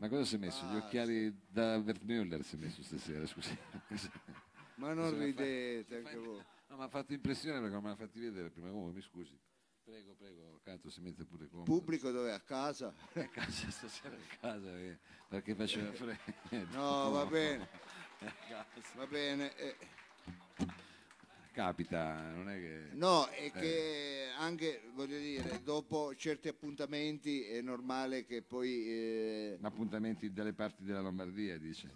Ma cosa si è messo? Gli occhiali da Wertmüller si è messo stasera, scusi. Ma non ridete anche voi. No, mi ha fatto impressione perché non me l'ha fatti vedere prima. Oh, mi scusi. Prego, prego, Canto si mette pure comodo. Pubblico dove? A casa? A casa stasera a casa eh, perché faceva freddo. No, va bene, va bene. eh, Capita, non è che... No, è che anche, voglio dire, dopo certi appuntamenti è normale che poi... eh, Appuntamenti dalle parti della Lombardia, dice.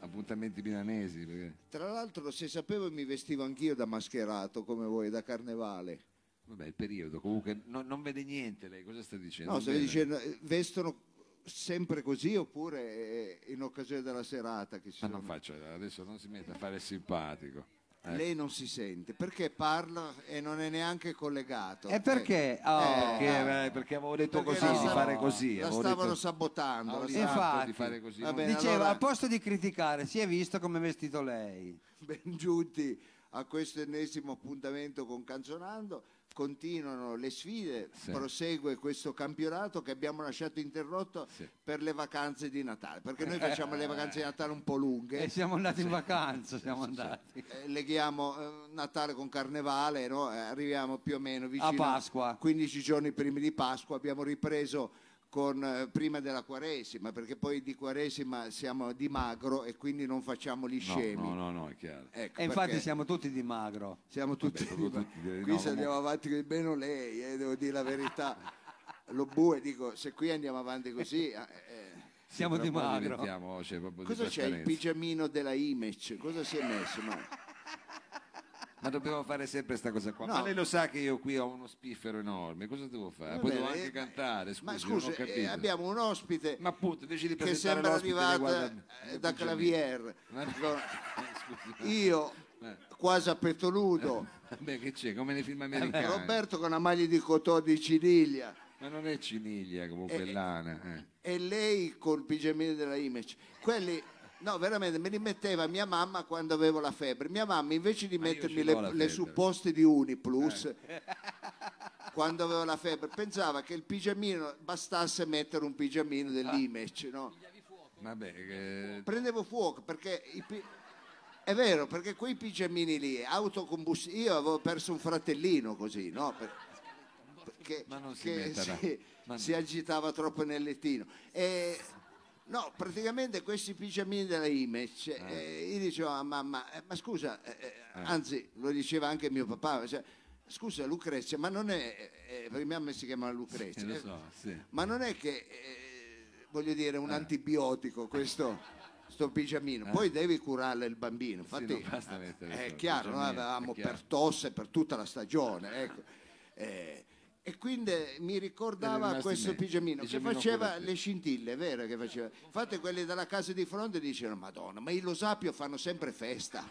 Appuntamenti milanesi. Perché... Tra l'altro, se sapevo mi vestivo anch'io da mascherato, come voi, da carnevale. Vabbè, il periodo, comunque no- non vede niente lei, cosa sta dicendo? No, Non vede? eh, vestono sempre così oppure eh, in occasione della serata che ci Ma sono? non faccia, adesso non si mette a fare il simpatico. Eh. Lei non si sente perché parla e non è neanche collegato. E perché? Oh. Perché, eh, perché avevo detto Perché così, la di fare così. La stavano detto- sabotando. stavano- Infatti. di fare così. Va non- bene. Diceva, allora- al posto di criticare, si è visto come è vestito lei. ben giunti a questo ennesimo appuntamento con Canzonando. Continuano le sfide, Sì. prosegue questo campionato che abbiamo lasciato interrotto Sì. per le vacanze di Natale, perché noi facciamo le vacanze di Natale un po' lunghe. E siamo andati in vacanza, siamo andati. Eh, leghiamo eh, Natale con Carnevale, no? Eh, arriviamo più o meno vicino A Pasqua. 15 giorni prima di Pasqua, abbiamo ripreso con, eh, prima della Quaresima, perché poi di Quaresima siamo di magro e quindi non facciamo gli No, scemi. no, no, no, è chiaro. Ecco, E infatti siamo tutti di magro. siamo tutti, proprio tutti, direi qui no, se andiamo avanti meno lei, eh, devo dire la verità. Lo bue, dico, se qui andiamo avanti così... eh, eh, Siamo di magro. cioè, proprio di cosa c'è il pigiamino della Image? Cosa si è messo? No. Ma dobbiamo fare sempre questa cosa qua. No. Ma lei lo sa che io qui ho uno spiffero enorme, cosa devo fare? Va Poi bene, devo anche eh, cantare, scusi, Ma scusi, eh, abbiamo un ospite Ma appunto, invece di che sembra arrivato guarda- eh, da Clavier. Ma- Allora, Io, Eh. quasi a petto nudo, Vabbè, che c'è? Come nei film americani. Roberto con una maglia di cotone di Ciniglia Ma non è ciniglia comunque, Eh, è lana. e lei col pigiamino della Image. Quelli, no, veramente, me li metteva mia mamma quando avevo la febbre. Mia mamma invece di Ma io mettermi ce le, l'ho la le febbre. supposte di Uniplus, quando avevo la febbre, pensava che il pigiamino bastasse mettere un pigiamino dell'Image, no? Vabbè, che- prendevo fuoco perché i pi- è vero perché quei pigiamini lì autocombustibili io avevo perso un fratellino così no? Per- perché Ma non si che si, Ma- si agitava troppo nel lettino. E no praticamente questi pigiamini della Image eh, io dicevo a mamma eh, ma scusa eh, eh, anzi lo diceva anche mio papà cioè, scusa Lucrezia ma non è eh, perché mia mamma si chiama Lucrezia eh, lo eh, so, sì. ma non è che, eh, voglio dire, un antibiotico questo sto pigiamino, poi devi curare il bambino. Infatti, non basta mettere è solo chiaro, noi pigiamino, avevamo chiaro. per tosse per tutta la stagione. ecco. Eh, e quindi mi ricordava questo pigiamino che faceva le scintille, vero che faceva. Infatti quelli della casa di fronte dicevano, Madonna, ma i Losapio fanno sempre festa.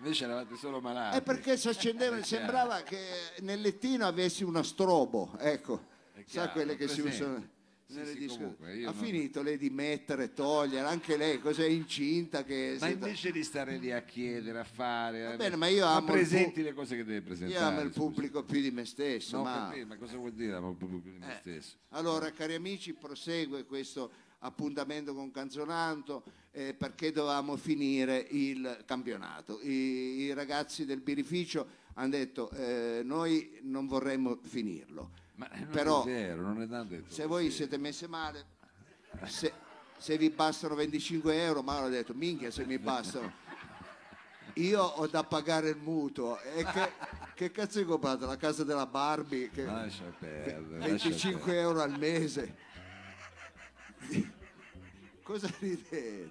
Invece eravate solo malati. È perché si accendeva, chiaro. sembrava che nel lettino avessi uno strobo, ecco, È sa chiaro, quelle che si usano Sì, sì, disco- comunque, io Ha non- finito lei di mettere, togliere, anche lei, cos'è incinta che... Ma invece di stare lì a chiedere, a fare... Va eh, bene, ma io amo presenti pu- le cose che deve Io presentare. amo il pubblico più di me stesso, No, ma... capito, ma cosa vuol dire amo il pubblico più di me Eh, stesso? Allora, cari amici, prosegue questo appuntamento con Canzonanto eh, perché dovevamo finire il campionato. I, i ragazzi del birrificio hanno detto eh, noi non vorremmo finirlo. Ma non Però- è vero, non è tanto detto Se voi così. siete messe male, se, se vi bastano 25 euro, Mauro ha detto, minchia se mi bastano. Io ho da pagare il mutuo. E che, che cazzo hai comprato? La casa della Barbie? Che, Ma Lascia perdere, lascia 25 euro al mese. Cosa ridete?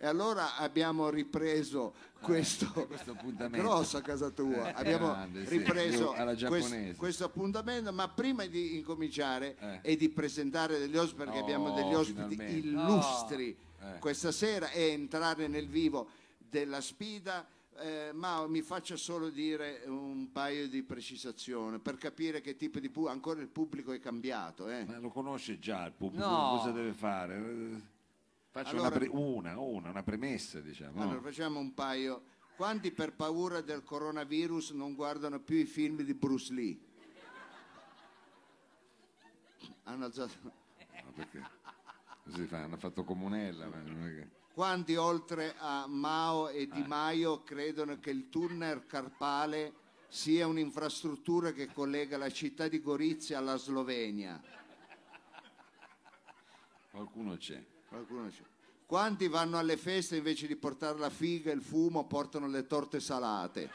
E allora abbiamo ripreso questo, questo appuntamento. grosso a casa tua. Abbiamo Grande, sì, ripreso alla questo, questo appuntamento, ma prima di incominciare Eh. e di presentare degli ospiti, perché Oh, abbiamo degli ospiti finalmente. illustri Eh. questa sera e entrare nel vivo della sfida. Eh, ma mi faccia solo dire un paio di precisazioni per capire che tipo di pubblico, ancora il pubblico è cambiato. eh. Ma lo conosce già il pubblico, No. cosa deve fare? Eh, Faccio Allora- una, pre- una, una, una premessa, diciamo. Allora facciamo un paio. Quanti per paura del coronavirus non guardano più i film di Bruce Lee? Hanno alzato. perché così fa, hanno fatto comunella, che... Quanti oltre a Mao e Di Maio credono che il tunnel carpale sia un'infrastruttura che collega la città di Gorizia alla Slovenia? Qualcuno c'è. Qualcuno c'è. Quanti vanno alle feste invece di portare la figa e il fumo portano le torte salate?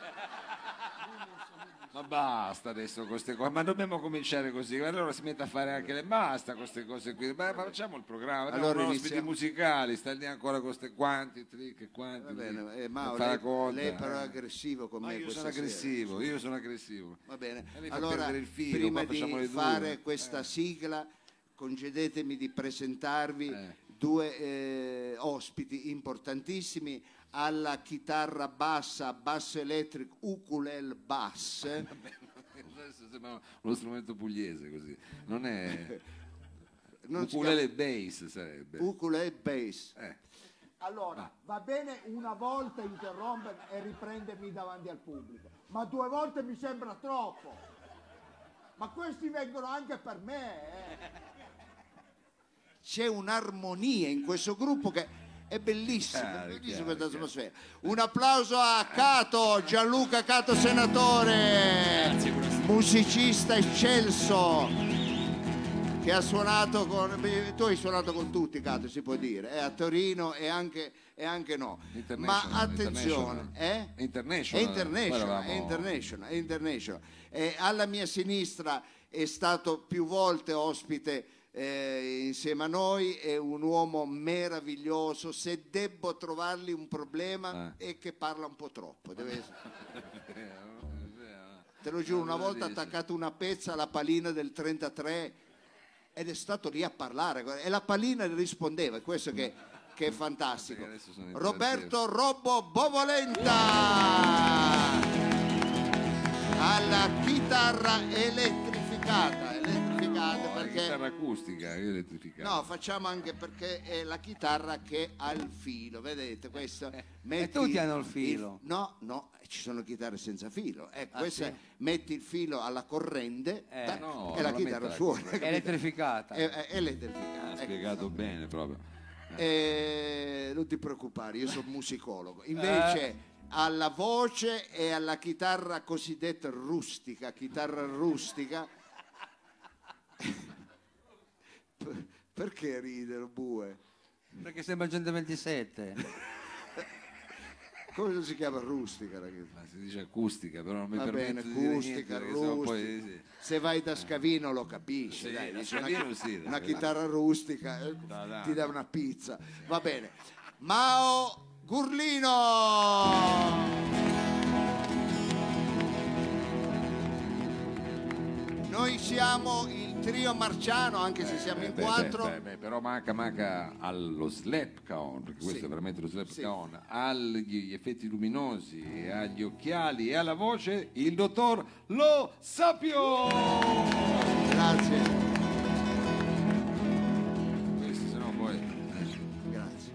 Ma basta adesso con queste cose, ma dobbiamo cominciare così, allora si mette a fare anche le basta queste cose qui, ma facciamo il programma, Allora allora ospiti musicali, sta lì ancora con queste quanti, trick quanti. Va bene, eh, Mao, lei, conta, lei però è eh. aggressivo con Ma me io sono sera. aggressivo, io sono aggressivo. Va bene, allora filo, prima di due. fare questa sigla concedetemi di presentarvi Eh. Due eh, ospiti importantissimi alla chitarra bassa, basso elettrico, ukulele bass. Adesso sembra uno strumento pugliese così, non è... Non Ukulele bass sarebbe. Ukulele bass. Eh. Allora, va bene una volta interrompermi e riprendermi davanti al pubblico, ma due volte mi sembra troppo. Ma questi vengono anche per me, eh. C'è un'armonia in questo gruppo che è bellissima, è bellissima questa atmosfera. Un applauso a Cato, Gianluca Cato Senatore, musicista eccelso che ha suonato con tu hai suonato con tutti Cato si può dire eh, a Torino e anche, e anche no ma attenzione international. eh? International. è international, è international, è international. Eh, alla mia sinistra è stato più volte ospite eh, insieme a noi, è un uomo meraviglioso, se debbo trovargli un problema Eh. è che parla un po' troppo. Eh, Te lo giuro, una Non lo volta ha attaccato una pezza alla palina del 33 ed è stato lì a parlare e la palina le rispondeva, questo che, che è fantastico. Roberto Robbo Bovolenta alla chitarra elettrificata, elettrificata perché chitarra acustica, io elettrificata. No, facciamo anche perché è la chitarra che ha il filo, vedete? Questo e metti tutti hanno il filo. no, no, ci sono chitarre senza filo. Ecco, Ah, questa sì? metti il filo alla corrente Eh. beh, No, e la chitarra suona. capito? Elettrificata. È, è elettrificata. Ha ecco. spiegato bene proprio. Eh, non ti preoccupare, io sono musicologo. Eh. Invece alla voce e alla chitarra cosiddetta rustica, chitarra rustica. Per- Perché ridere, bue? Perché sembra 127. Come si chiama rustica? chitarra? Ma si dice acustica, però non mi Va permetto bene, di dire acustica, niente, rustica. poi, sì. Se vai da Scavino lo capisci, Sì, dai, da dice una, Scavino sì, una dai. chitarra rustica eh, Da- da- ti dà una pizza. Va bene. Mao Gurlino! Noi siamo il trio marciano, anche se siamo Eh, in beh, quattro. beh, beh, però manca, manca allo slap count, perché questo Sì. è veramente lo slap Sì. count, agli effetti luminosi, e agli occhiali e alla voce il dottor Lo Sapio! Grazie, Questi sennò poi... eh, grazie.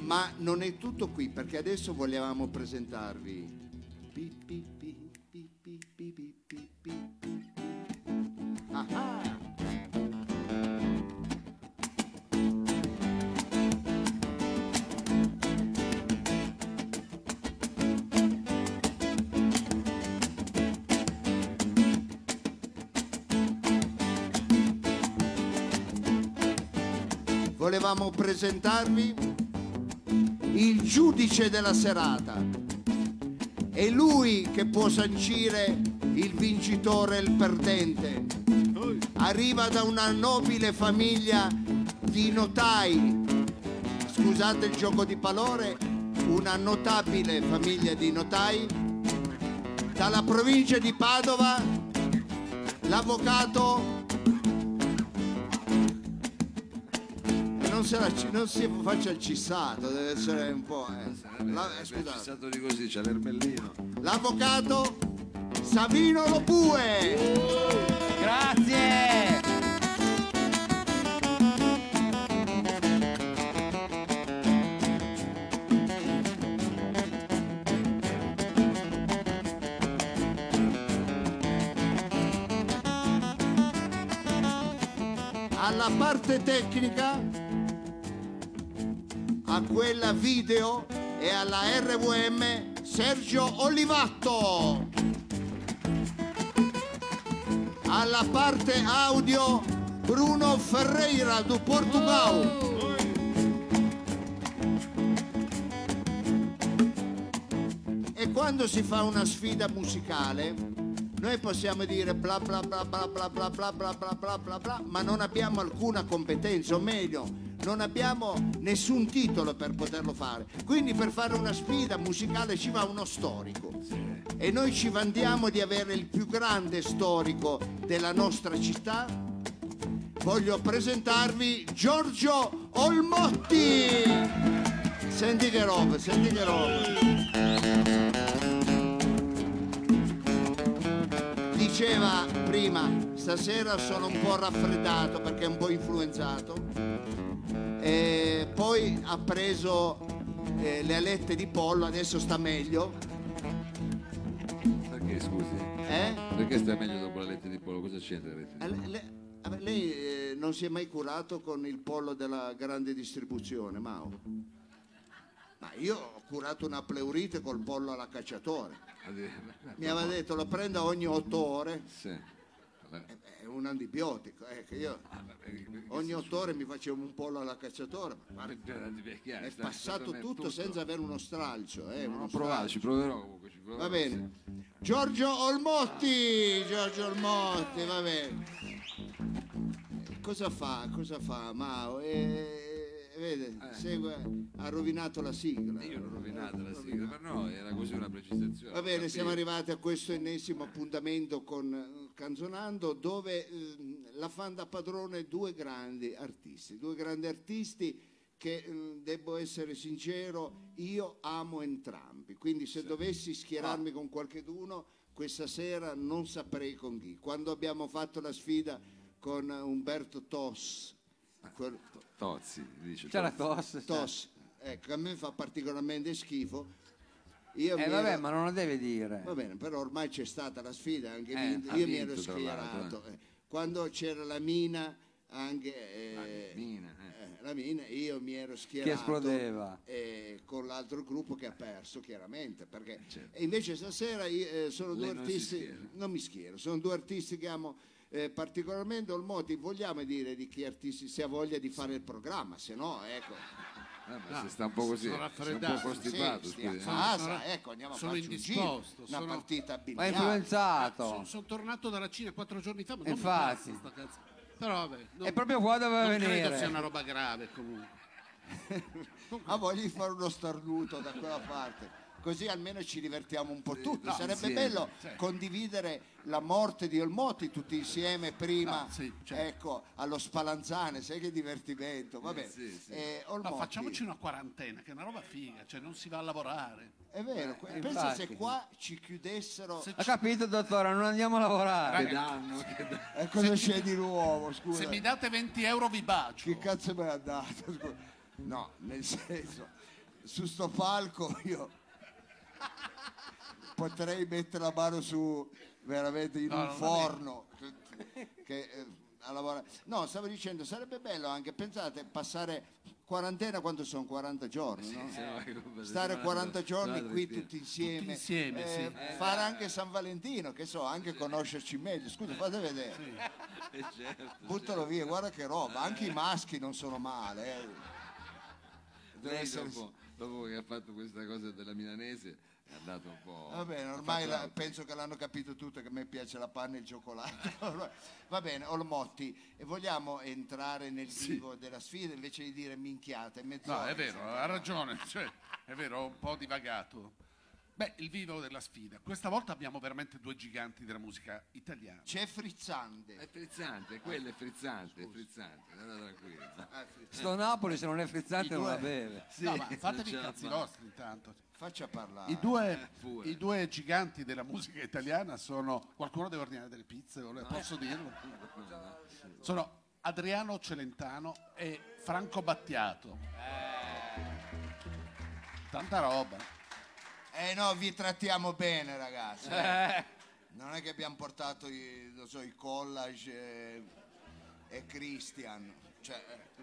Ma non è tutto qui, perché adesso volevamo presentarvi. Pi, pi, pi, pi, pi, pi, pi, pi, pi, pi. Volevamo presentarvi il giudice della serata. È lui che può sancire il vincitore e il perdente. Arriva da una nobile famiglia di notai. Scusate il gioco di parole, una notabile famiglia di notai. Dalla provincia di Padova, l'avvocato che non, si faccia il cissato, deve essere un po'. eh. La- eh, È scusate. fissato di così, c'è l'ermellino. L'avvocato Savino Lobue. Grazie! alla parte tecnica, a quella video e alla RVM Sergio Olivatto. Alla parte audio Bruno Ferreira do Portugal. E quando si fa una sfida musicale, noi possiamo dire bla bla bla bla bla bla bla bla bla bla bla ma non abbiamo alcuna competenza, o meglio, non abbiamo nessun titolo per poterlo fare. Quindi per fare una sfida musicale ci va uno storico. E noi ci vantiamo di avere il più grande storico della nostra città. Voglio presentarvi Giorgio Olmotti. Senti che roba, senti che roba. Diceva prima, stasera sono un po' raffreddato perché è un po' influenzato. E poi ha preso eh, le alette di pollo, adesso sta meglio. Perché scusi? Eh? Perché sta meglio dopo la letta di pollo? Cosa c'entra la letta di Eh, pollo? le- le- lei eh, non si è mai curato con il pollo della grande distribuzione, Mao? Ma io ho curato una pleurite col pollo alla cacciatore. Mi aveva detto lo prenda ogni otto ore, Sì. Vabbè. Un antibiotico. eh, che io ogni otto ore mi facevo un pollo alla ma guarda, è passato tutto senza avere uno stralcio. Eh, uno provato, ci proverò comunque. Ci proverò, Va bene. Giorgio Olmotti, Giorgio Olmotti, va bene. Cosa fa? Cosa fa Mao? Eh, vede, segue, ha rovinato la sigla. Io l'ho rovinata la sigla, per noi era così una precisazione. Va bene, siamo arrivati a questo ennesimo appuntamento con eh, Canzonando dove eh, la fan da padrone due grandi artisti, due grandi artisti che eh, devo essere sincero, io amo entrambi, quindi se dovessi schierarmi con qualcheduno questa sera non saprei con chi. Quando abbiamo fatto la sfida con eh, Umberto Tos, quel- Tozzi, dice. C'è la tosse. Tos, ecco, a me fa particolarmente schifo. Io Eh mi vabbè, ero- ma non lo deve dire. Va bene, però ormai c'è stata la sfida, anche Eh, vinto. io mi vinto, ero tra schierato. l'altro, eh. Quando c'era la mina, anche eh, Mina, eh. eh, la mina, io mi ero schierato. Che esplodeva. eh, con l'altro gruppo che ha perso, chiaramente. Perché... Certo. E invece stasera io, eh, sono due Lei non si artisti, schiera. non mi schiero, sono due artisti che amo. Eh, particolarmente Olmoti, vogliamo dire di chi artisti si ha voglia di fare il programma, se no, ecco. Eh, ma se sta un po' così, sono sei un po' raffreddato. costipato, Sì, a eh. casa, Sono- ecco, andiamo a sono farci un giro, indisposto, una sono- partita a Ma è biliardo. influenzato. Sono, sono tornato dalla Cina quattro giorni fa, ma non Infatti. mi cazzo. Però vabbè, non, È proprio qua doveva non credo venire. sia una roba grave comunque. Ha voglia di fare uno starnuto da quella parte. Così almeno ci divertiamo un po' tutti. no, Sarebbe insieme, bello sì. condividere la morte di Olmotti tutti insieme prima, No, sì, certo. ecco, allo Spallanzane, sai che divertimento. Va bene. sì, sì. Eh, No, facciamoci una quarantena, che è una roba figa, cioè non si va a lavorare. È vero, Eh, pensa infatti. se qua ci chiudessero. Se, Ha capito, dottore? Non andiamo a lavorare. Che danno, che danno. E cosa c'è di nuovo? Scusa. se mi date 20 euro vi bacio. Che cazzo me l'ha dato? Scusa. No, nel senso, su sto palco io potrei mettere la mano su veramente in No, un non va forno che, eh, a lavorare. No, stavo dicendo, sarebbe bello anche, pensate, passare quarantena quando sono 40 giorni, no? Ecco, Stare sono 40 andato- giorni qui tutti insieme, Tutti insieme, eh, sì. fare anche San Valentino, che so, anche conoscerci meglio. Scusa, fate vedere. Eh, certo, Buttalo via, guarda che roba, anche i maschi non sono male. eh. Deve essere- dopo, che ha fatto questa cosa della milanese è andato un po'... Va bene, ormai la- penso che l'hanno capito tutto che a me piace la panna e il cioccolato. Va bene, Olmotti, e vogliamo entrare nel vivo della sfida invece di dire minchiate. No, è vero, ha ragione, cioè, è vero, ho un po' divagato. Beh, il vivo della sfida. Questa volta abbiamo veramente due giganti della musica italiana. C'è Frizzante. È frizzante, quello è frizzante, è frizzante, andate tranquilli. Ah, Frizzante. Sto Napoli se non è frizzante I non la due- beve. no, ma fatevi i ce la cazzi fa. vostri intanto. Faccia parlare. I due, pure. I due giganti della musica italiana sono. Qualcuno deve ordinare delle pizze, o le- posso dirlo? Sono Adriano Celentano e Franco Battiato. Tanta roba. Eh no, vi trattiamo bene ragazzi. eh. Non è che abbiamo portato i, non so, i collage. eh. e Christian. Cioè, eh,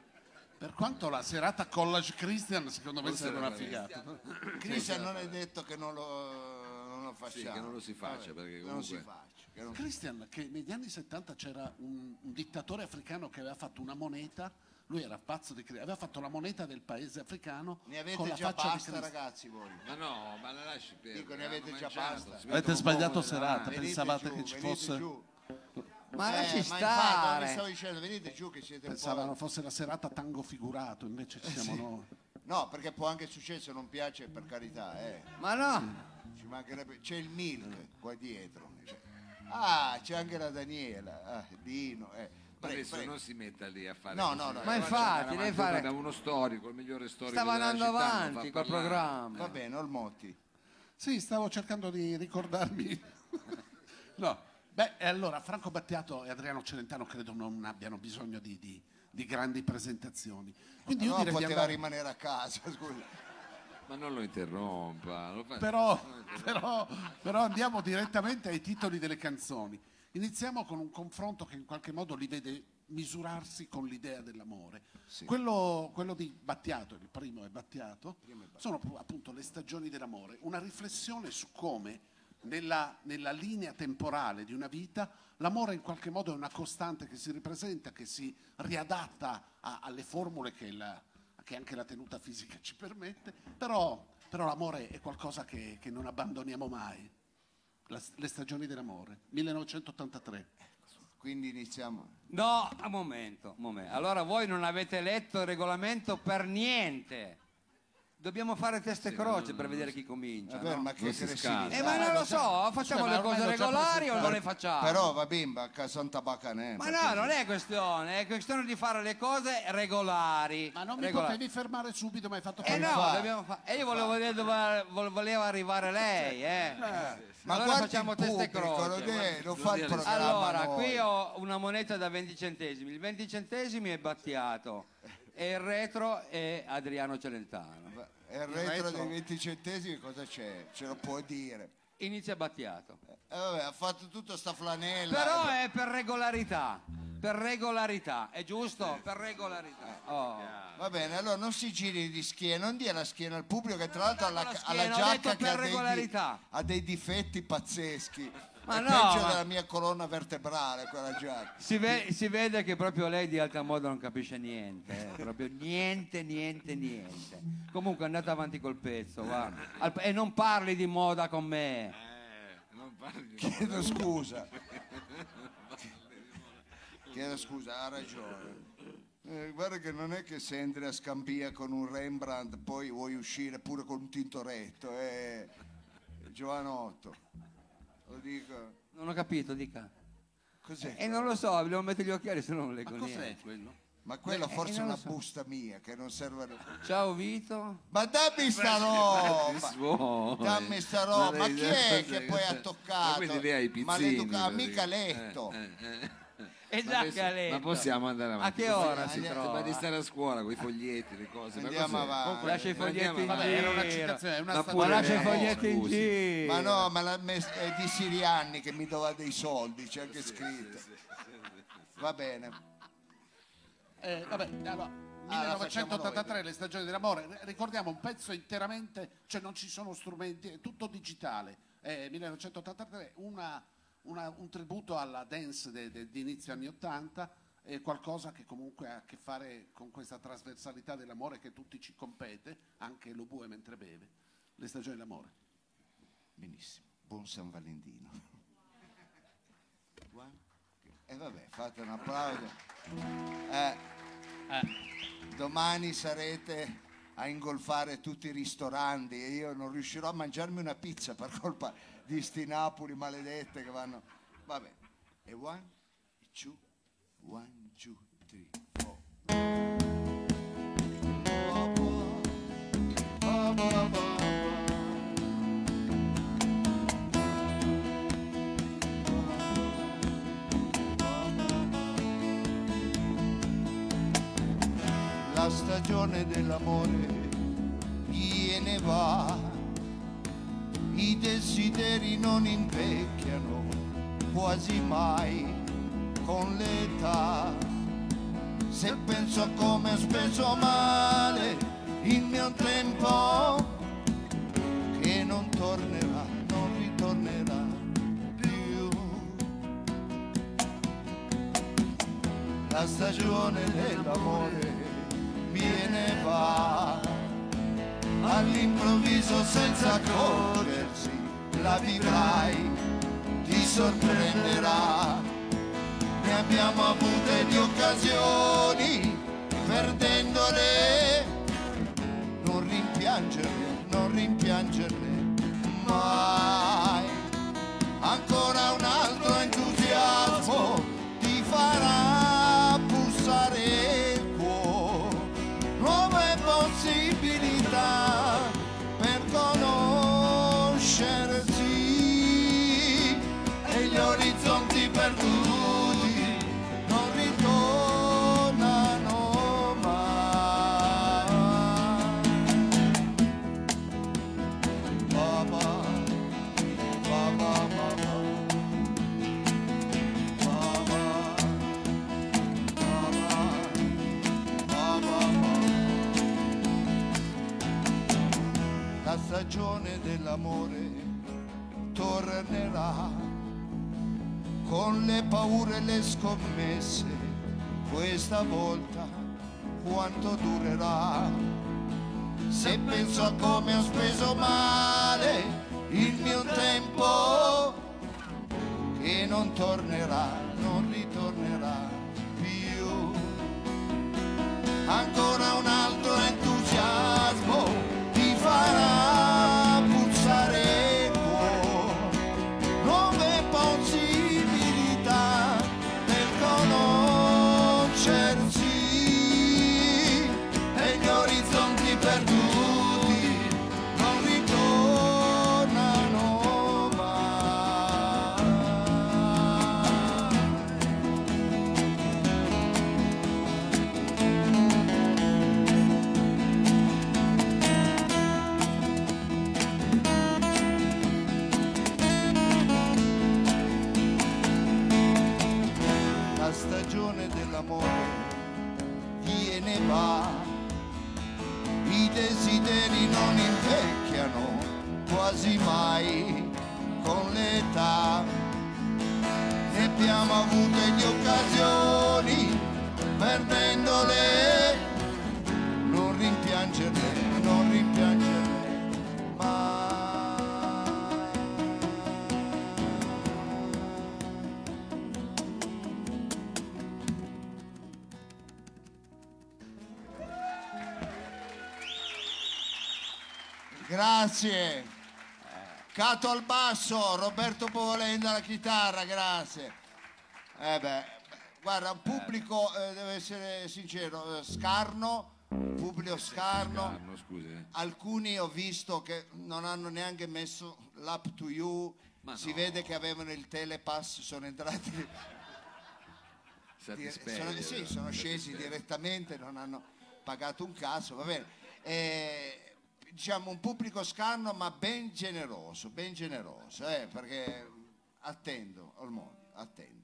Per quanto la serata College Christian secondo me sarebbe una figata. Christian non è detto che non lo, non lo facciamo. Sì, che non lo si faccia, Vabbè, perché che non si comunque- non- Christian, che negli anni 70 c'era un, un dittatore africano che aveva fatto una moneta, lui era pazzo di Christian, aveva fatto la moneta del paese africano Ne con avete la già faccia di basta Christian. ragazzi voi. Ma no, ma la lasci perdere. Dico, ne avete già mangiato, basta. si Avete mettono sbagliato serata, mani. pensavate giù, che ci venite fosse- giù. Ma Eh, lasci ma infatti, stare. vi stavo dicendo, venite giù che siete un Pensavano po'... fosse la serata tango figurato, invece ci siamo noi. No, perché può anche succedere se non piace, per carità, eh. Ma no, Ci mancherebbe... C'è il Milk qua dietro. Cioè- Ah, c'è anche la Daniela, ah, Dino, eh. Ma Prego, adesso prego. non si metta lì a fare No, no, no. Ma infatti, deve fare- abbiamo uno storico, il migliore storico stava della andando città, avanti col programma. Va bene, Olmotti. Sì, stavo cercando di ricordarmi. no, beh, e allora Franco Battiato e Adriano Celentano credo non abbiano bisogno di, di- di grandi presentazioni. Quindi io No, direi di poteva andare... rimanere a casa, scusa. Ma non lo interrompa. lo fa- Però, però, però andiamo direttamente ai titoli delle canzoni. Iniziamo con un confronto che in qualche modo li vede misurarsi con l'idea dell'amore. Quello, quello di Battiato, il primo è Battiato, sono appunto le stagioni dell'amore, una riflessione su come nella, nella linea temporale di una vita l'amore in qualche modo è una costante che si ripresenta, che si riadatta a- alle formule che, la- che anche la tenuta fisica ci permette, però, però l'amore è qualcosa che, che non abbandoniamo mai. La- le stagioni dell'amore, 1983. Quindi iniziamo. no, un momento, un momento. Allora voi non avete letto il regolamento per niente. Dobbiamo fare testa e croce per vedere chi comincia. Vabbè, no? ma che scalda. Eh, ma non lo so, facciamo ma le ormai cose l'ho già regolari o presentato. non le facciamo? Però va bimba, a Santa Bacanè. Ma no, non è questione, è questione di fare le cose regolari. Ma non mi Regolari. potevi fermare subito, ma hai fatto Eh no, fa? dobbiamo fa- e io volevo vedere dove vo- voleva arrivare lei, eh. Ma allora guardi facciamo il testa e pubblico, croce. è- non non fa il programma Allora, noi. qui ho una moneta da 20 centesimi. Il 20 centesimi è Battiato e il retro è Adriano Celentano. E il retro retro? dei 20 centesimi cosa c'è? Ce lo puoi dire. Inizia Battiato. Eh, vabbè, ha fatto tutta sta flanella. Però è per regolarità. Per regolarità, è giusto? Per regolarità. Oh. Va bene, allora non si giri di schiena, non dia la schiena al pubblico che tra l'altro ha la, la ha la schiena, ho giacca detto che per ha dei, regolarità. ha dei difetti pazzeschi. Ma è no, peggio ma- della mia colonna vertebrale quella giacca. Si, ve- si vede che proprio lei di alta moda non capisce niente, eh, proprio niente, niente, niente. Comunque andate avanti col pezzo, va. Al- e non parli di moda con me. Eh, non parli di- Chiedo scusa. Chiedo scusa, ha ragione. Eh, guarda che non è che se entri a Scampia con un Rembrandt poi vuoi uscire pure con un Tintoretto, eh. Giovanotto. Lo dico. Non ho capito, dica. Cos'è? E non lo so, devo mettere gli occhiali se no non leggo Ma cos'è niente. quello? Ma quello Eh, forse è non lo una so. busta mia che non serve a... Ciao Vito. Ma dammi sta roba! suoni. Dammi sta roba! Ma chi è che poi ha dai. toccato? Ma quindi lei ha i pizzini. Maleduca- praticamente. mica letto. Eh, eh, eh. E Ma già adesso- Caletto. Ma possiamo andare avanti? A che ora si andiamo- trova? Ma di stare a scuola con i foglietti, le cose. ma Andiamo cos'è? avanti. Lascia i foglietti in. Vabbè, era una giro. citazione, è una Ma lascia i foglietti in scusi. giro. Ma no, ma messo- è di Sirianni che mi dava dei soldi, c'è anche scritto. Va bene. Eh, vabbè, allora, Ah, la facciamo 1983, noi. le stagioni dell'amore, R- ricordiamo un pezzo interamente, cioè non ci sono strumenti, è tutto digitale. Eh, 1983, una- una- un tributo alla dance de- de- di inizio anni 80, è qualcosa che comunque ha a che fare con questa trasversalità dell'amore che tutti ci compete, anche lo bue mentre beve. Le stagioni dell'amore. Benissimo. Buon San Valentino. E vabbè, fate un applauso. Eh, Domani sarete a ingolfare tutti i ristoranti e io non riuscirò a mangiarmi una pizza per colpa di sti Napoli maledette che vanno. Vabbè. E one, two, one, two, three, four. La stagione dell'amore viene va, i desideri non invecchiano quasi mai con l'età. Se penso a come ho speso male il mio tempo, che non tornerà, non ritornerà più. La stagione dell'amore viene e va, all'improvviso senza accorgersi, la vivrai, ti sorprenderà. Ne abbiamo avute di occasioni, perdendole, non rimpiangerle, non rimpiangerle mai. Ancora un dell'amore tornerà con le paure e le scommesse, questa volta quanto durerà? Se penso a come ho speso male il mio tempo, che non tornerà, non ritornerà più. Ancora un altro quasi mai con l'età. Ne abbiamo avute di occasioni, perdendole, non rimpiangerle, non rimpiangerle mai. Grazie. Cato al basso, Roberto Povolenda alla chitarra, grazie. Eh beh, guarda, un pubblico, eh, devo essere sincero, eh, scarno, pubblico scarno. Scarno, scusi. eh. Alcuni ho visto che non hanno neanche messo l'app to you, Ma si no. vede che avevano il telepass, sono entrati, Stati dire- spegli, sono, sì, sono stati scesi direttamente, non hanno pagato un cazzo, va bene. Eh, diciamo un pubblico scarno ma ben generoso, ben generoso, eh, perché attendo, Ormoni, attendo.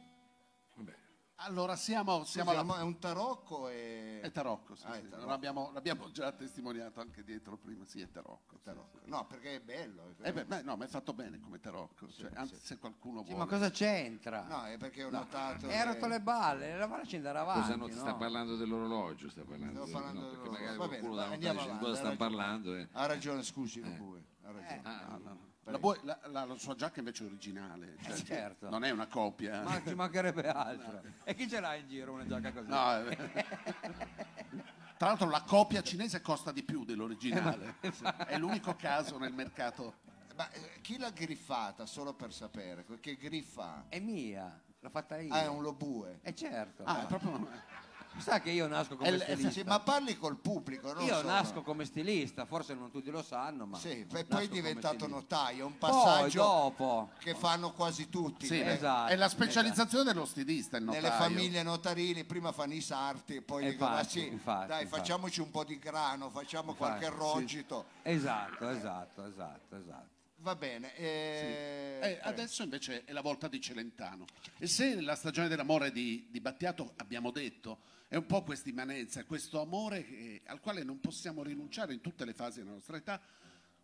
Allora siamo, siamo Siamo alla... è un tarocco e... È tarocco, sì, Ah, è sì. tarocco. L'abbiamo, l'abbiamo già testimoniato anche dietro prima, sì, è tarocco. sì, tarocco. sì. No, perché è bello. è Eh beh, beh, no, ma è fatto bene come tarocco, cioè, anzi se qualcuno Sì, vuole... ma cosa c'entra? No, è perché ho notato... E ha che- rotto le balle, la faccia andare avanti. Cosa non sta no? parlando dell'orologio? Sta parlando, Stavo del- parlando no, perché dell'orologio. magari Va bene, qualcuno da andiamo lontano dice, di avanti, cosa ha sta ragione. parlando? eh? Ha ragione, scusi, lo Bue, ha ragione. Ah, No, no. La, bue- la- la- la sua giacca invece è originale, cioè, Eh, certo. non è una copia. Ma ci mancherebbe altro. E chi ce l'ha in giro una giacca così? No, è vero. Tra l'altro la copia cinese costa di più dell'originale, è l'unico caso nel mercato. Ma eh, chi l'ha griffata, solo per sapere? Che griffa ha? È mia, l'ho fatta io. Ah, è un lobue. E certo. Ah, è proprio... Sa che io nasco come È l- stilista. Sì, ma parli col pubblico, non io solo. nasco come stilista, forse non tutti lo sanno, ma Sì, nasco poi come è diventato stilista. notaio, un Poi passaggio dopo che fanno quasi tutti. Sì, eh. Esatto, è la specializzazione dello stilista, il notaio. Nelle famiglie notarili prima fanno i sarti e poi Eh, dicono ma infatti, sì, infatti, dai infatti. facciamoci un po' di grano, facciamo qualche Infatti, rogito. Esatto, esatto, esatto, esatto. Va bene. eh, Eh, adesso invece è la volta di Celentano. E se la stagione dell'amore di, di Battiato, abbiamo detto, È un po' questa immanenza, questo amore che- al quale non possiamo rinunciare in tutte le fasi della nostra età.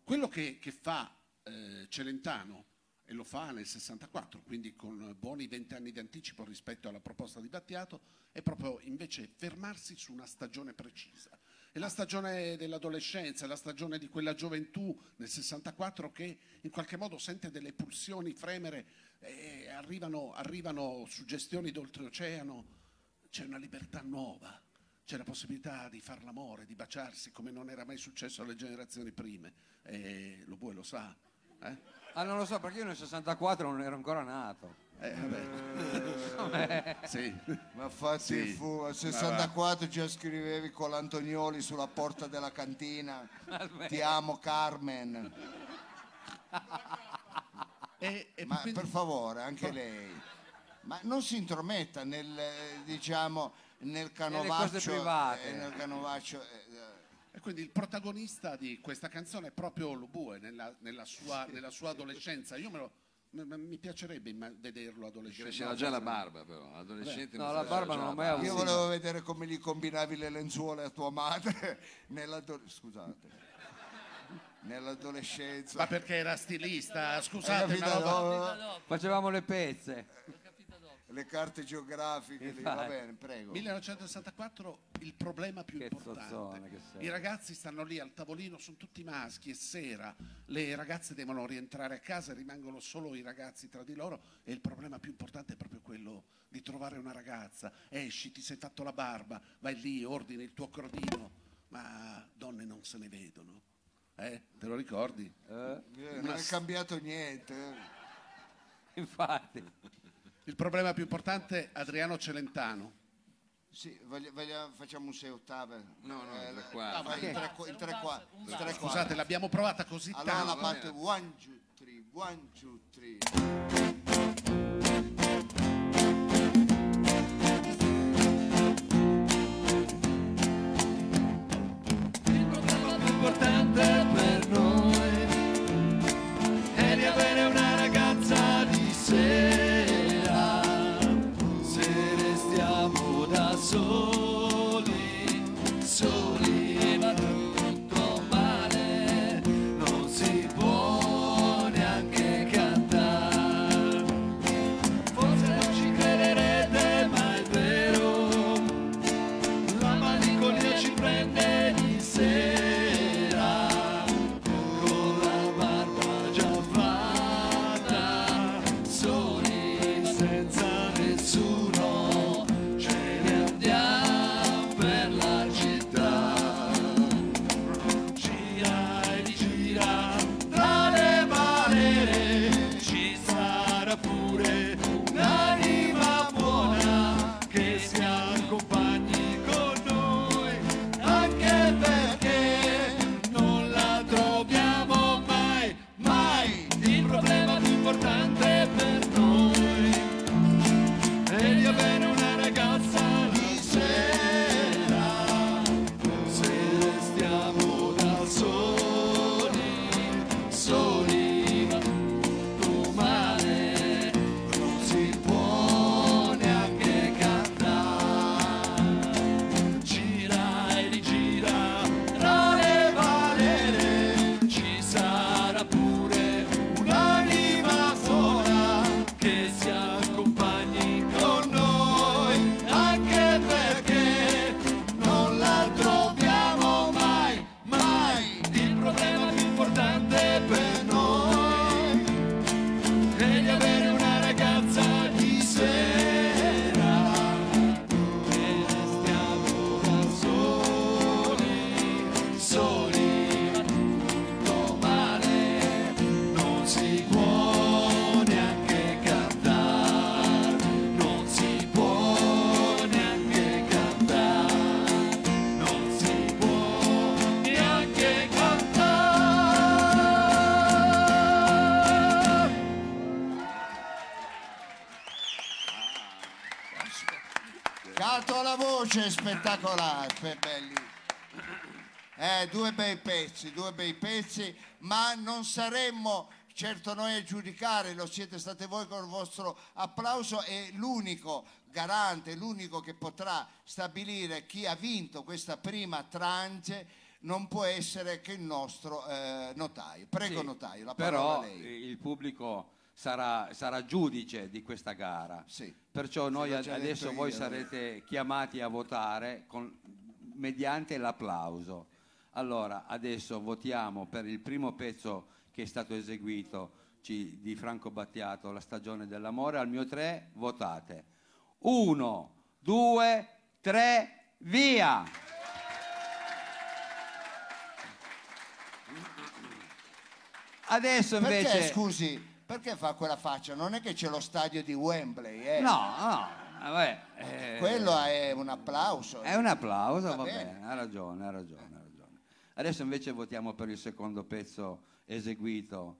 Quello che, che fa eh, Celentano, e lo fa nel 64, quindi con buoni 20 anni di anticipo rispetto alla proposta di Battiato, è proprio invece fermarsi su una stagione precisa. È la stagione dell'adolescenza, è la stagione di quella gioventù nel 64 che in qualche modo sente delle pulsioni fremere, e arrivano, arrivano suggestioni d'oltreoceano, c'è una libertà nuova, c'è la possibilità di far l'amore, di baciarsi come non era mai successo alle generazioni prime. E lo vuoi lo sa. eh? Ah, non lo so, perché io nel 64 non ero ancora nato. Eh, vabbè. sì. Ma fatti Sì, fu, al 64 già scrivevi con l'Antonioli sulla porta della cantina Ti amo Carmen. E, e Ma quindi- per favore, anche lei. Ma non si intrometta nel, diciamo, nel canovaccio. private. eh, nel canovaccio eh, E quindi il protagonista di questa canzone è proprio Lobue nella, nella sua, nella sua adolescenza. Io me lo- m- m- mi piacerebbe imma- vederlo adolescente. C'era già la barba però, adolescente. No, la barba già non l'ho mai barba. Io avuta. volevo vedere come gli combinavi le lenzuola a tua madre nell'ado- scusate. nell'adolescenza. Ma perché era stilista, Hai scusate, ma No, Facevamo le pezze. Le carte geografiche, lì, va bene, prego. 1964 il problema più Che importante. zozzone. I ragazzi stanno lì al tavolino, sono tutti maschi, è sera, le ragazze devono rientrare a casa, rimangono solo i ragazzi tra di loro e il problema più importante è proprio quello di trovare una ragazza. Esci, ti sei fatto la barba, vai lì, ordini il tuo crodino, ma donne non se ne vedono. Eh? Te lo ricordi? Eh, Eh, non è cambiato niente. eh. infatti. Il problema più importante Adriano Celentano. Sì, voglia- voglia- facciamo un 6 ottave. No, no, Eh, il tre la- quarti. fai il tre qua- il tre qua- il tre quarti. Scusate, l'abbiamo provata così Allora tanto. la parte 1, 2, 3, 1, 2, 3. Voce spettacolare, belli. Eh, due bei pezzi, due bei pezzi, ma non saremmo certo noi a giudicare, lo siete state voi con il vostro applauso e l'unico garante, l'unico che potrà stabilire chi ha vinto questa prima tranche non può essere che il nostro eh, notaio. Prego Sì, notaio, la parola Però a lei. il pubblico sarà, sarà giudice di questa gara. Sì. Perciò noi ad- adesso voi io. sarete chiamati a votare con- mediante l'applauso. Allora, adesso votiamo per il primo pezzo che è stato eseguito ci- di Franco Battiato, La stagione dell'amore. Al mio tre, votate. Uno, due, tre, via! Adesso Perché, invece... scusi, perché fa quella faccia? Non è che c'è lo stadio di Wembley, eh? No, no, vabbè, eh, Quello è un applauso. è un applauso, va, Va bene. bene. ha ragione, ha ragione, ha ragione. Adesso invece votiamo per il secondo pezzo eseguito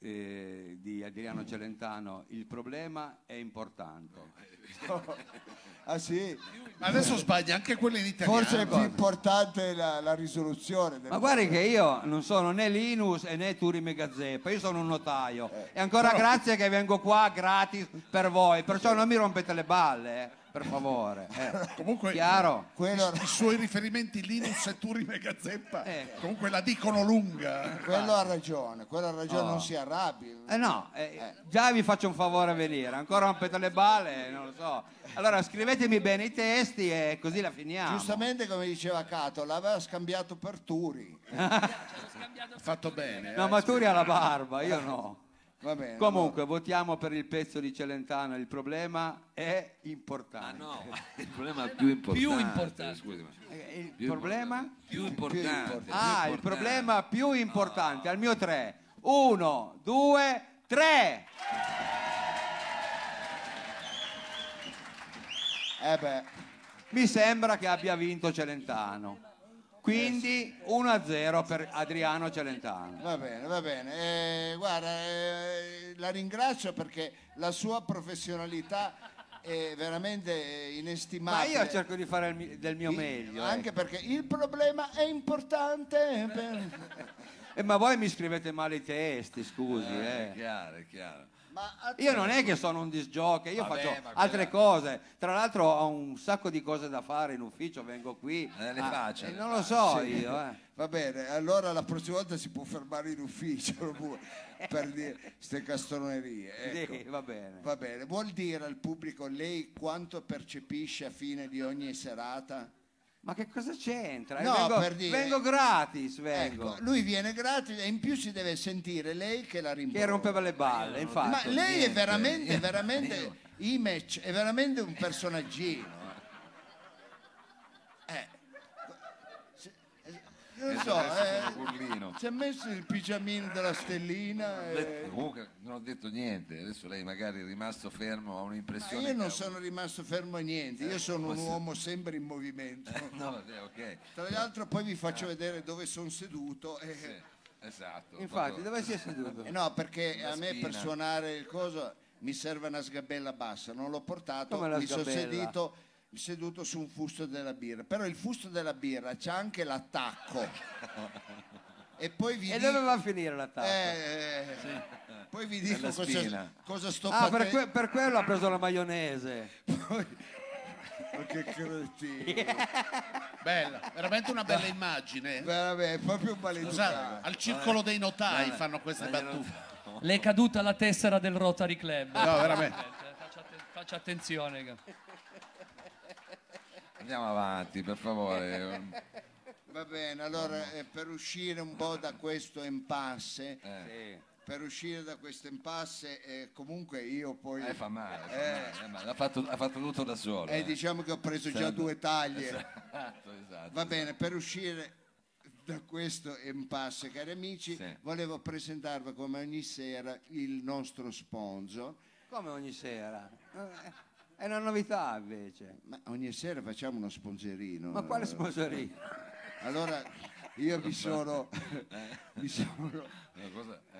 eh, di Adriano Celentano. Il problema è importante. Ah sì? Ma adesso sbaglia anche quella in italiano. Forse è più importante la, la risoluzione. del- Ma guardi che io non sono né Linus e né Turi Megazeppa, io sono un notaio. Eh. E ancora grazie che vengo qua gratis per voi, perciò non mi rompete le balle, eh, per favore. eh. Comunque Chiaro? Quello, i suoi riferimenti Linus e Turi Megazeppa Eh. comunque la dicono lunga. quello ha ragione, quello ha ragione, Oh. non si arrabbi. Eh no, eh, già vi faccio un favore a venire, ancora rompete le balle, non lo so. Allora scrivetemi bene i testi e così la finiamo. Giustamente come diceva Cato, l'aveva scambiato per Turi. Fatto bene. No, eh. ma tu eri alla barba, io no. Va bene. Comunque, votiamo per il pezzo di Celentano, il problema è importante. Ah, no, il problema più importante. Più importante. Scusi, ma- Eh, Il più problema? importante. Più importante. più Ah, il importante. problema più importante, al mio tre. Uno, due, tre! Eh beh, Mi sembra che abbia vinto Celentano. Quindi 1-0 per Adriano Celentano. va bene, va bene. Eh, guarda, eh, la ringrazio perché la sua professionalità è veramente Ma inestimabile. io cerco di fare il mi- del mio meglio. Anche ecco. perché il problema è importante. per- Eh, ma voi mi scrivete male i testi, scusi. È eh. chiaro, è chiaro. Ma Io non è che sono un disjockey, io Vabbè, faccio ma altre quella- cose. Tra l'altro ho un sacco di cose da fare in ufficio, vengo qui. Eh, le Ah, faccia, eh, le non lo so Sì. io, eh. Va bene, allora la prossima volta si può fermare in ufficio pure, per dire queste castronerie. ecco. Sì, va bene. Va bene, vuol dire al pubblico lei quanto percepisce a fine di ogni serata? Ma che cosa c'entra? No, vengo, per dire- vengo gratis, vengo. Ecco, lui viene gratis e in più si deve sentire lei che la rimprovera. che rompeva le balle, infatti. Ma lei è veramente, veramente, Image è veramente un personaggino. Eh. Se- eh, Non so, eh, si è messo il pigiamino della stellina. Eh. Comunque non ho detto niente, adesso lei magari è rimasto fermo, ha Ma un'impressione. io non che- sono rimasto fermo a niente, io sono un uomo sempre in movimento. No, vabbè, ok. Tra l'altro poi vi faccio vedere dove sono seduto. eh. Sì, esatto. Infatti, Proprio- dove si è seduto? Eh no, perché La a me per spina. suonare il coso mi serve una sgabella bassa, non l'ho portato, Come la mi sono sedito, seduto su un fusto della birra. Però il fusto della birra c'ha anche l'attacco. e poi vi E dico, dove va a finire l'attacco? eh, poi vi dico cosa, cosa sto ah, per, que- per quello ha preso la maionese. Ma che cretino. Bella, veramente una bella immagine. Vabbè, è proprio maleducato. al circolo dei notai fanno queste battute. Le è caduta la tessera del Rotary Club. No, veramente. Faccia attenzione. Andiamo avanti, per favore. Va bene, allora eh, per uscire un po' da questo impasse, Eh, per uscire da questo impasse, eh, comunque io poi... eh, fa male, fa male, eh, ma l'ha fatto, ha fatto tutto da solo. Eh, eh. diciamo che ho preso già Certo. due taglie. Esatto, esatto. Va bene, per uscire da questo impasse, cari amici, Sì. volevo presentarvi come ogni sera il nostro sponsor. Come ogni sera. Eh, È una novità invece. Ma ogni sera facciamo uno sponsorino. Ma quale sponsorino? Allora, io mi sono, mi sono, eh,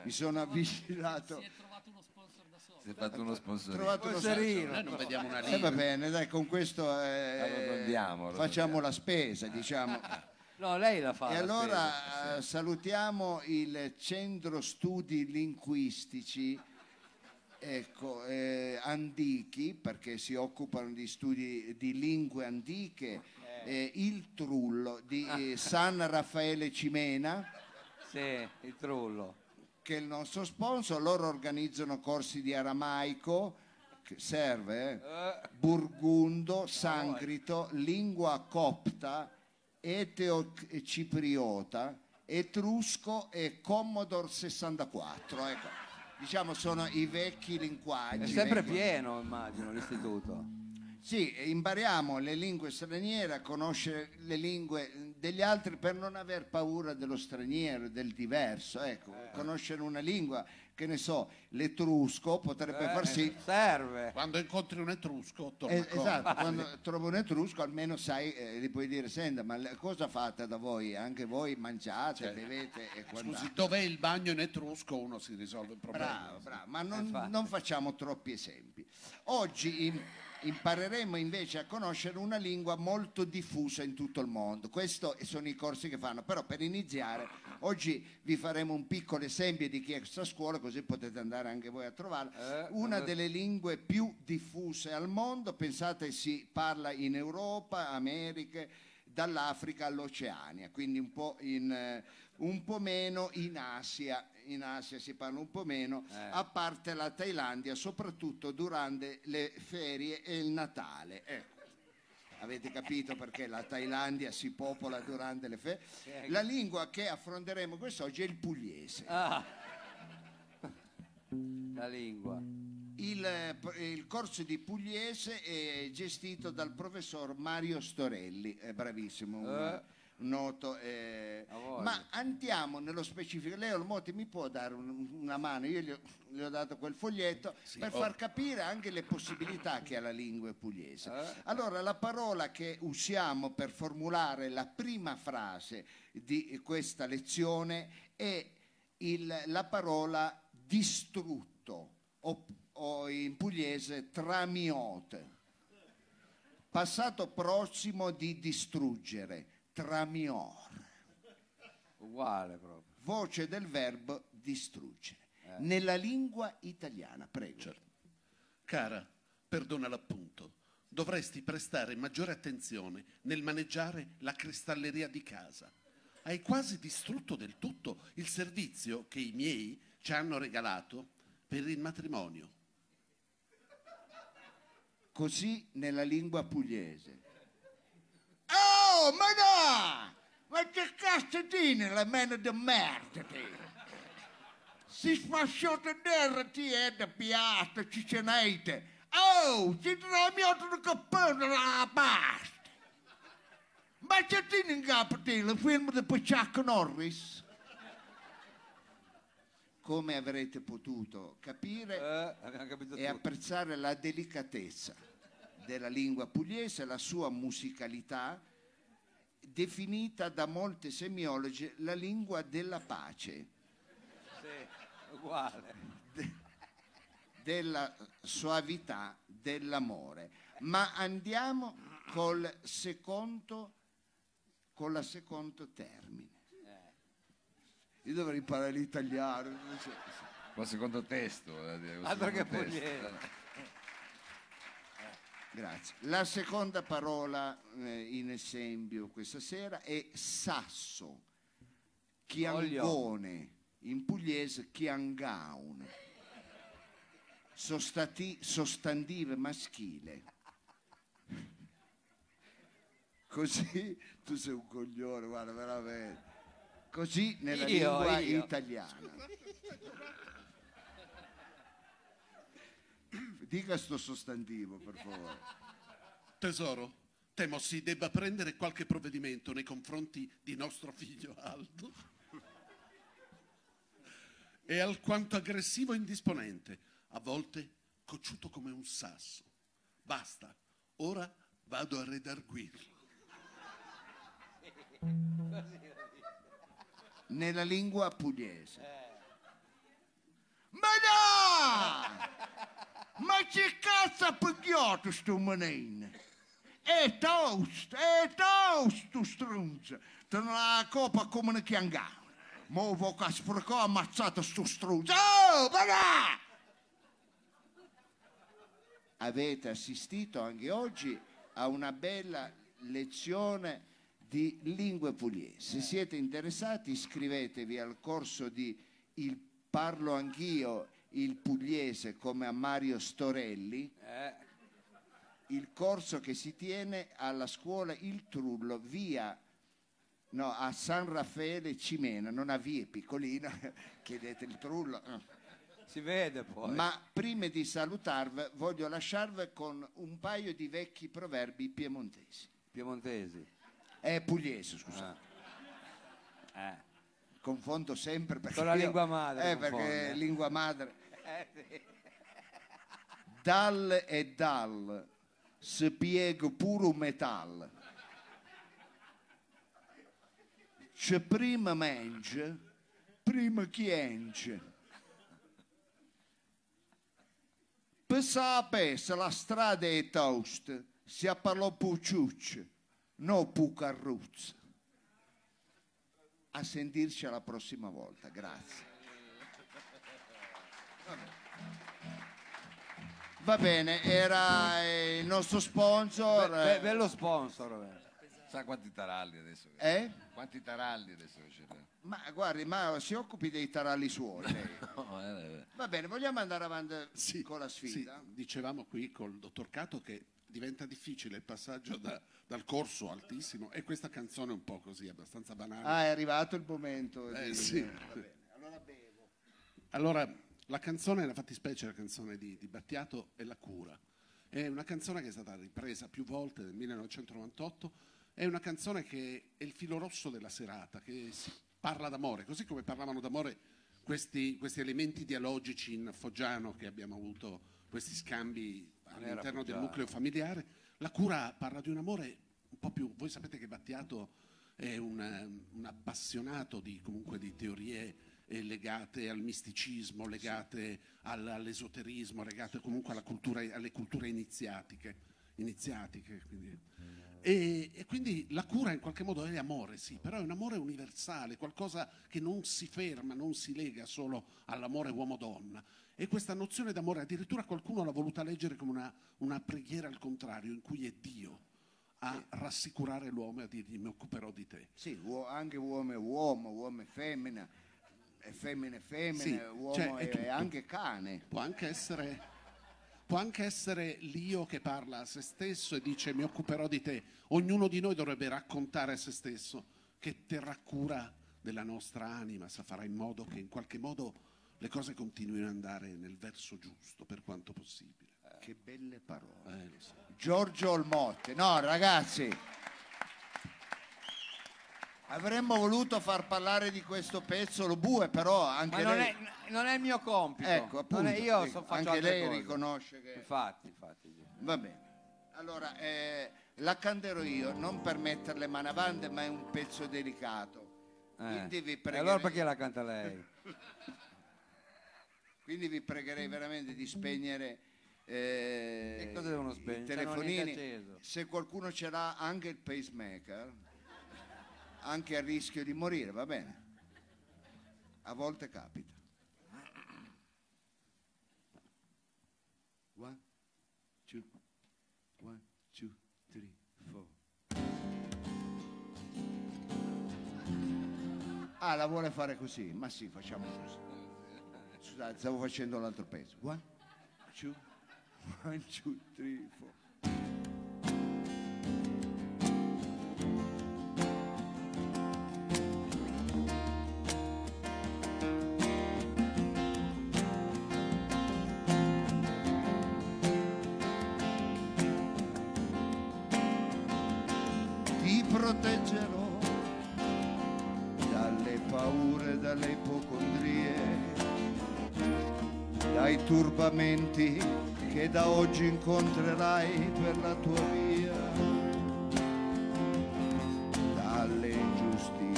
mi sono avvicinato, Si è trovato uno sponsor da solo. si è fatto uno ho sponsor. trovato uno Sponsorino. Noi non vediamo una Eh, linea. va bene, dai, con questo eh, facciamo la spesa, diciamo. No, lei la fa. E la spesa. allora eh, salutiamo il Centro Studi Linguistici ecco, eh, Antichi, perché si occupano di studi di lingue antiche, eh, il Trullo di eh, San Raffaele Cimena, Sì, il trullo. che è il nostro sponsor. Loro organizzano corsi di aramaico, serve, eh, Eh, burgundo, sangrito, lingua copta, eteo-cipriota, etrusco e Commodore 64. Ecco. Diciamo sono i vecchi linguaggi. è sempre vecchi- pieno, immagino, l'istituto. Sì, impariamo le lingue straniere, a conoscere le lingue degli altri per non aver paura dello straniero, del diverso. Ecco, conoscere una lingua, che ne so, l'etrusco potrebbe far sì Eh, Serve. Quando incontri un etrusco, torna Eh, comodo. esatto, quando trovo un etrusco almeno sai, eh, gli puoi dire, senta, ma le- cosa fate da voi? Anche voi mangiate, Certo. bevete e Scusi, quant'altro. dov'è il bagno in etrusco? Uno si risolve il problema. Bravo, bravo, ma non, non facciamo troppi esempi. Oggi im- impareremo invece a conoscere una lingua molto diffusa in tutto il mondo. Questi sono i corsi che fanno, però per iniziare oggi vi faremo un piccolo esempio di chi è questa scuola, così potete andare anche voi a trovarla. Eh, Una vabbè. delle lingue più diffuse al mondo, pensate si parla in Europa, Americhe, dall'Africa all'Oceania, quindi un po', in, eh, un po' meno in Asia. In Asia si parla un po' meno, Eh. a parte la Thailandia, soprattutto durante le ferie e il Natale. Ecco. Avete capito perché la Thailandia si popola durante le ferie? La lingua che affronteremo quest'oggi è il pugliese. Ah. La lingua. Il, eh, il corso di pugliese è gestito dal professor Mario Storelli, è bravissimo, un noto. eh, ma andiamo nello specifico. Leo Olmotti mi può dare un- una mano? Io gli ho, gli ho dato quel foglietto per oh. far capire anche le possibilità che ha la lingua pugliese. Eh. Allora, la parola che usiamo per formulare la prima frase di questa lezione è il- la parola distrutto o, o in pugliese tramiote. Passato prossimo di distruggere, tramior. Uguale proprio. Voce del verbo distruggere. Nella lingua italiana, prego. Cara, perdona l'appunto, dovresti prestare maggiore attenzione nel maneggiare la cristalleria di casa. Hai quasi distrutto del tutto il servizio che i miei ci hanno regalato per il matrimonio. Così nella lingua pugliese. Oh, ma no! Ma che cazzo tieni la mano di merda te? Si sfasciata terra ti è da piasta, ci cenete. Oh, ci tramiato di cappello la pasta. Ma c'è tieni in capo te il film di Chuck Norris? Come avrete potuto capire, Eh, e apprezzare la delicatezza della lingua pugliese, la sua musicalità, definita da molti semiologi la lingua della pace, Sì, uguale. della soavità, dell'amore. Ma andiamo col secondo, con la secondo termine. Io dovrei imparare l'italiano. so. Ma secondo testo. eh, Altro che pugliese. Grazie. La seconda parola eh, in esempio questa sera è sasso, chiangone, in pugliese chiangaun, Sostati- sostantive maschile. Così, tu sei un coglione, guarda, veramente. Così nella Io, lingua io. italiana. Dica sto sostantivo, per favore. Tesoro, temo si debba prendere qualche provvedimento nei confronti di nostro figlio Aldo. È alquanto aggressivo e indisponente, a volte cocciuto come un sasso. Basta, ora vado a redarguirlo. nella lingua pugliese. Ma no! Ma che cazzo ha picchiato sto menino? è toast, è toast, tu strunz. Te la copa come una chiangana. Mo vo che sprecò ammazzato sto strunz. Oh, bagà! avete assistito anche oggi a una bella lezione di lingue pugliesi. Se siete interessati iscrivetevi al corso di Il parlo anch'io il pugliese come a Mario Storelli, il corso che si tiene alla scuola Il Trullo, via no, a San Raffaele Cimena, non a via piccolina, chiedete il Trullo. Si vede poi. Ma prima di salutarvi voglio lasciarvi con un paio di vecchi proverbi piemontesi. Piemontesi. È pugliese, scusate. Eh. Confondo sempre perché Con la io- lingua madre Eh, perché confonde. è lingua madre. Dal e dal si piega pure un metallo. C'è prima mangia, prima chienge. Per sapere se la strada è tosta, si parlò pucciuccio, non pu carruzza. A sentirci alla prossima volta, grazie. Va bene, era eh, il nostro sponsor. Be- be- eh, bello sponsor. eh. Sa quanti taralli adesso? eh? Quanti taralli adesso che c'è? Ma guardi, ma si occupi dei taralli suoi. lei. No, eh, Va bene, vogliamo andare avanti Sì, con la sì, sfida? dicevamo qui col dottor Cato che diventa difficile il passaggio da- dal corso altissimo e questa canzone è un po' così, abbastanza banale. Ah, è arrivato il momento. Eh, di- sì. va bene. Allora bevo. Allora, la canzone, la fattispecie, la canzone di, di Battiato è La cura. È una canzone che è stata ripresa più volte nel 1998, è una canzone che è il filo rosso della serata, che si parla d'amore, così come parlavano d'amore questi, questi elementi dialogici in Foggiano che abbiamo avuto, questi scambi all'interno del nucleo familiare. La cura parla di un amore un po' più... Voi sapete che Battiato è un, un appassionato di, comunque, di teorie eh, legate al misticismo, legate al- all'esoterismo, legate comunque alla cultura- alle culture iniziatiche. iniziatiche quindi. E, e quindi la cura in qualche modo è amore, sì, però è un amore universale, qualcosa che non si ferma, non si lega solo all'amore uomo-donna. E questa nozione d'amore, addirittura qualcuno l'ha voluta leggere come una, una preghiera al contrario, in cui è Dio a rassicurare l'uomo e a dirgli mi occuperò di te. Sì, anche uomo è uomo, uomo è e femmina è femmina, Sì, uomo cioè, è tutto. è anche cane. Può anche essere, può anche essere l'io che parla a se stesso e dice mi occuperò di te. Ognuno di noi dovrebbe raccontare a se stesso che terrà cura della nostra anima, sa farà in modo che in qualche modo le cose continuino ad andare nel verso giusto per quanto possibile. Che belle parole. Eh, lo so. Giorgio Olmotte. No, ragazzi. Avremmo voluto far parlare di questo pezzo lo bue, però anche Ma non lei... è, non è il mio compito. Ecco, appunto, è- io so- faccio anche lei cose. riconosce che... Infatti, infatti. Va bene. Allora, eh, la canterò io, non per mettere le mani avanti, ma è un pezzo delicato. Eh. Quindi vi E pregherei... allora perché la canta lei? Quindi vi pregherei veramente di spegnere eh, Che cosa devono spegnere? i telefonini. Se qualcuno ce l'ha anche il pacemaker, anche a rischio di morire, va bene. A volte capita. One, two, one, two, three, four. Ah, la vuole fare così? Ma sì, facciamo così. Scusate, stavo facendo l'altro pezzo. One, two, one, two, three, four. Turbamenti che da oggi incontrerai per la tua via, dalle ingiustizie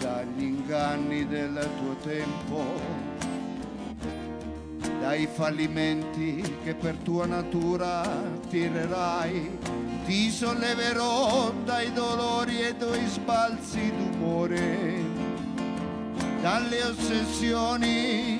dagli inganni del tuo tempo, dai fallimenti che per tua natura tirerai, ti solleverò dai dolori e dai sbalzi d'umore, dalle ossessioni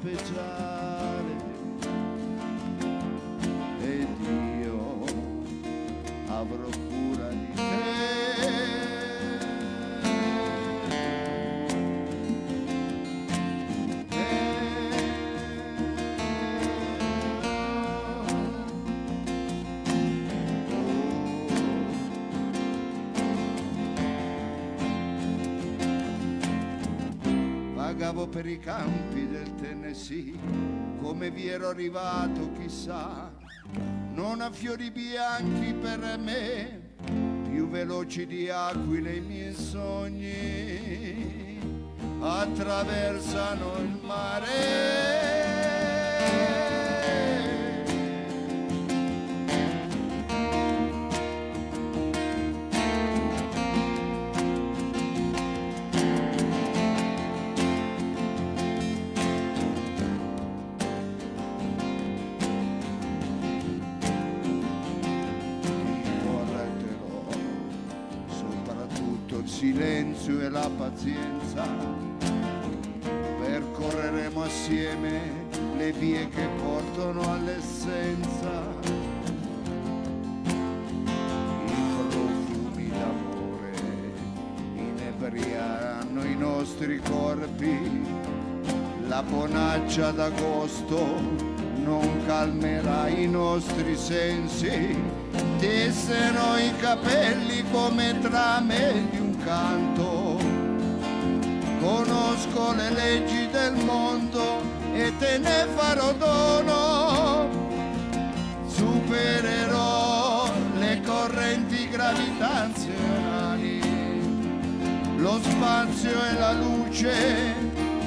speciale. Ed io avrò cura di Vagavo per i campi Tennessee, come vi ero arrivato chissà, non a fiori bianchi per me, più veloci di aquile i miei sogni, attraversano il mare. Silenzio e la pazienza. Percorreremo assieme le vie che portano all'essenza. I profumi d'amore inebrieranno i nostri corpi. La bonaccia d'agosto non calmerà i nostri sensi, tesserò i capelli come trame di un canto. Conosco le leggi del mondo e te ne farò dono. Supererò le correnti gravitazionali, lo spazio e la luce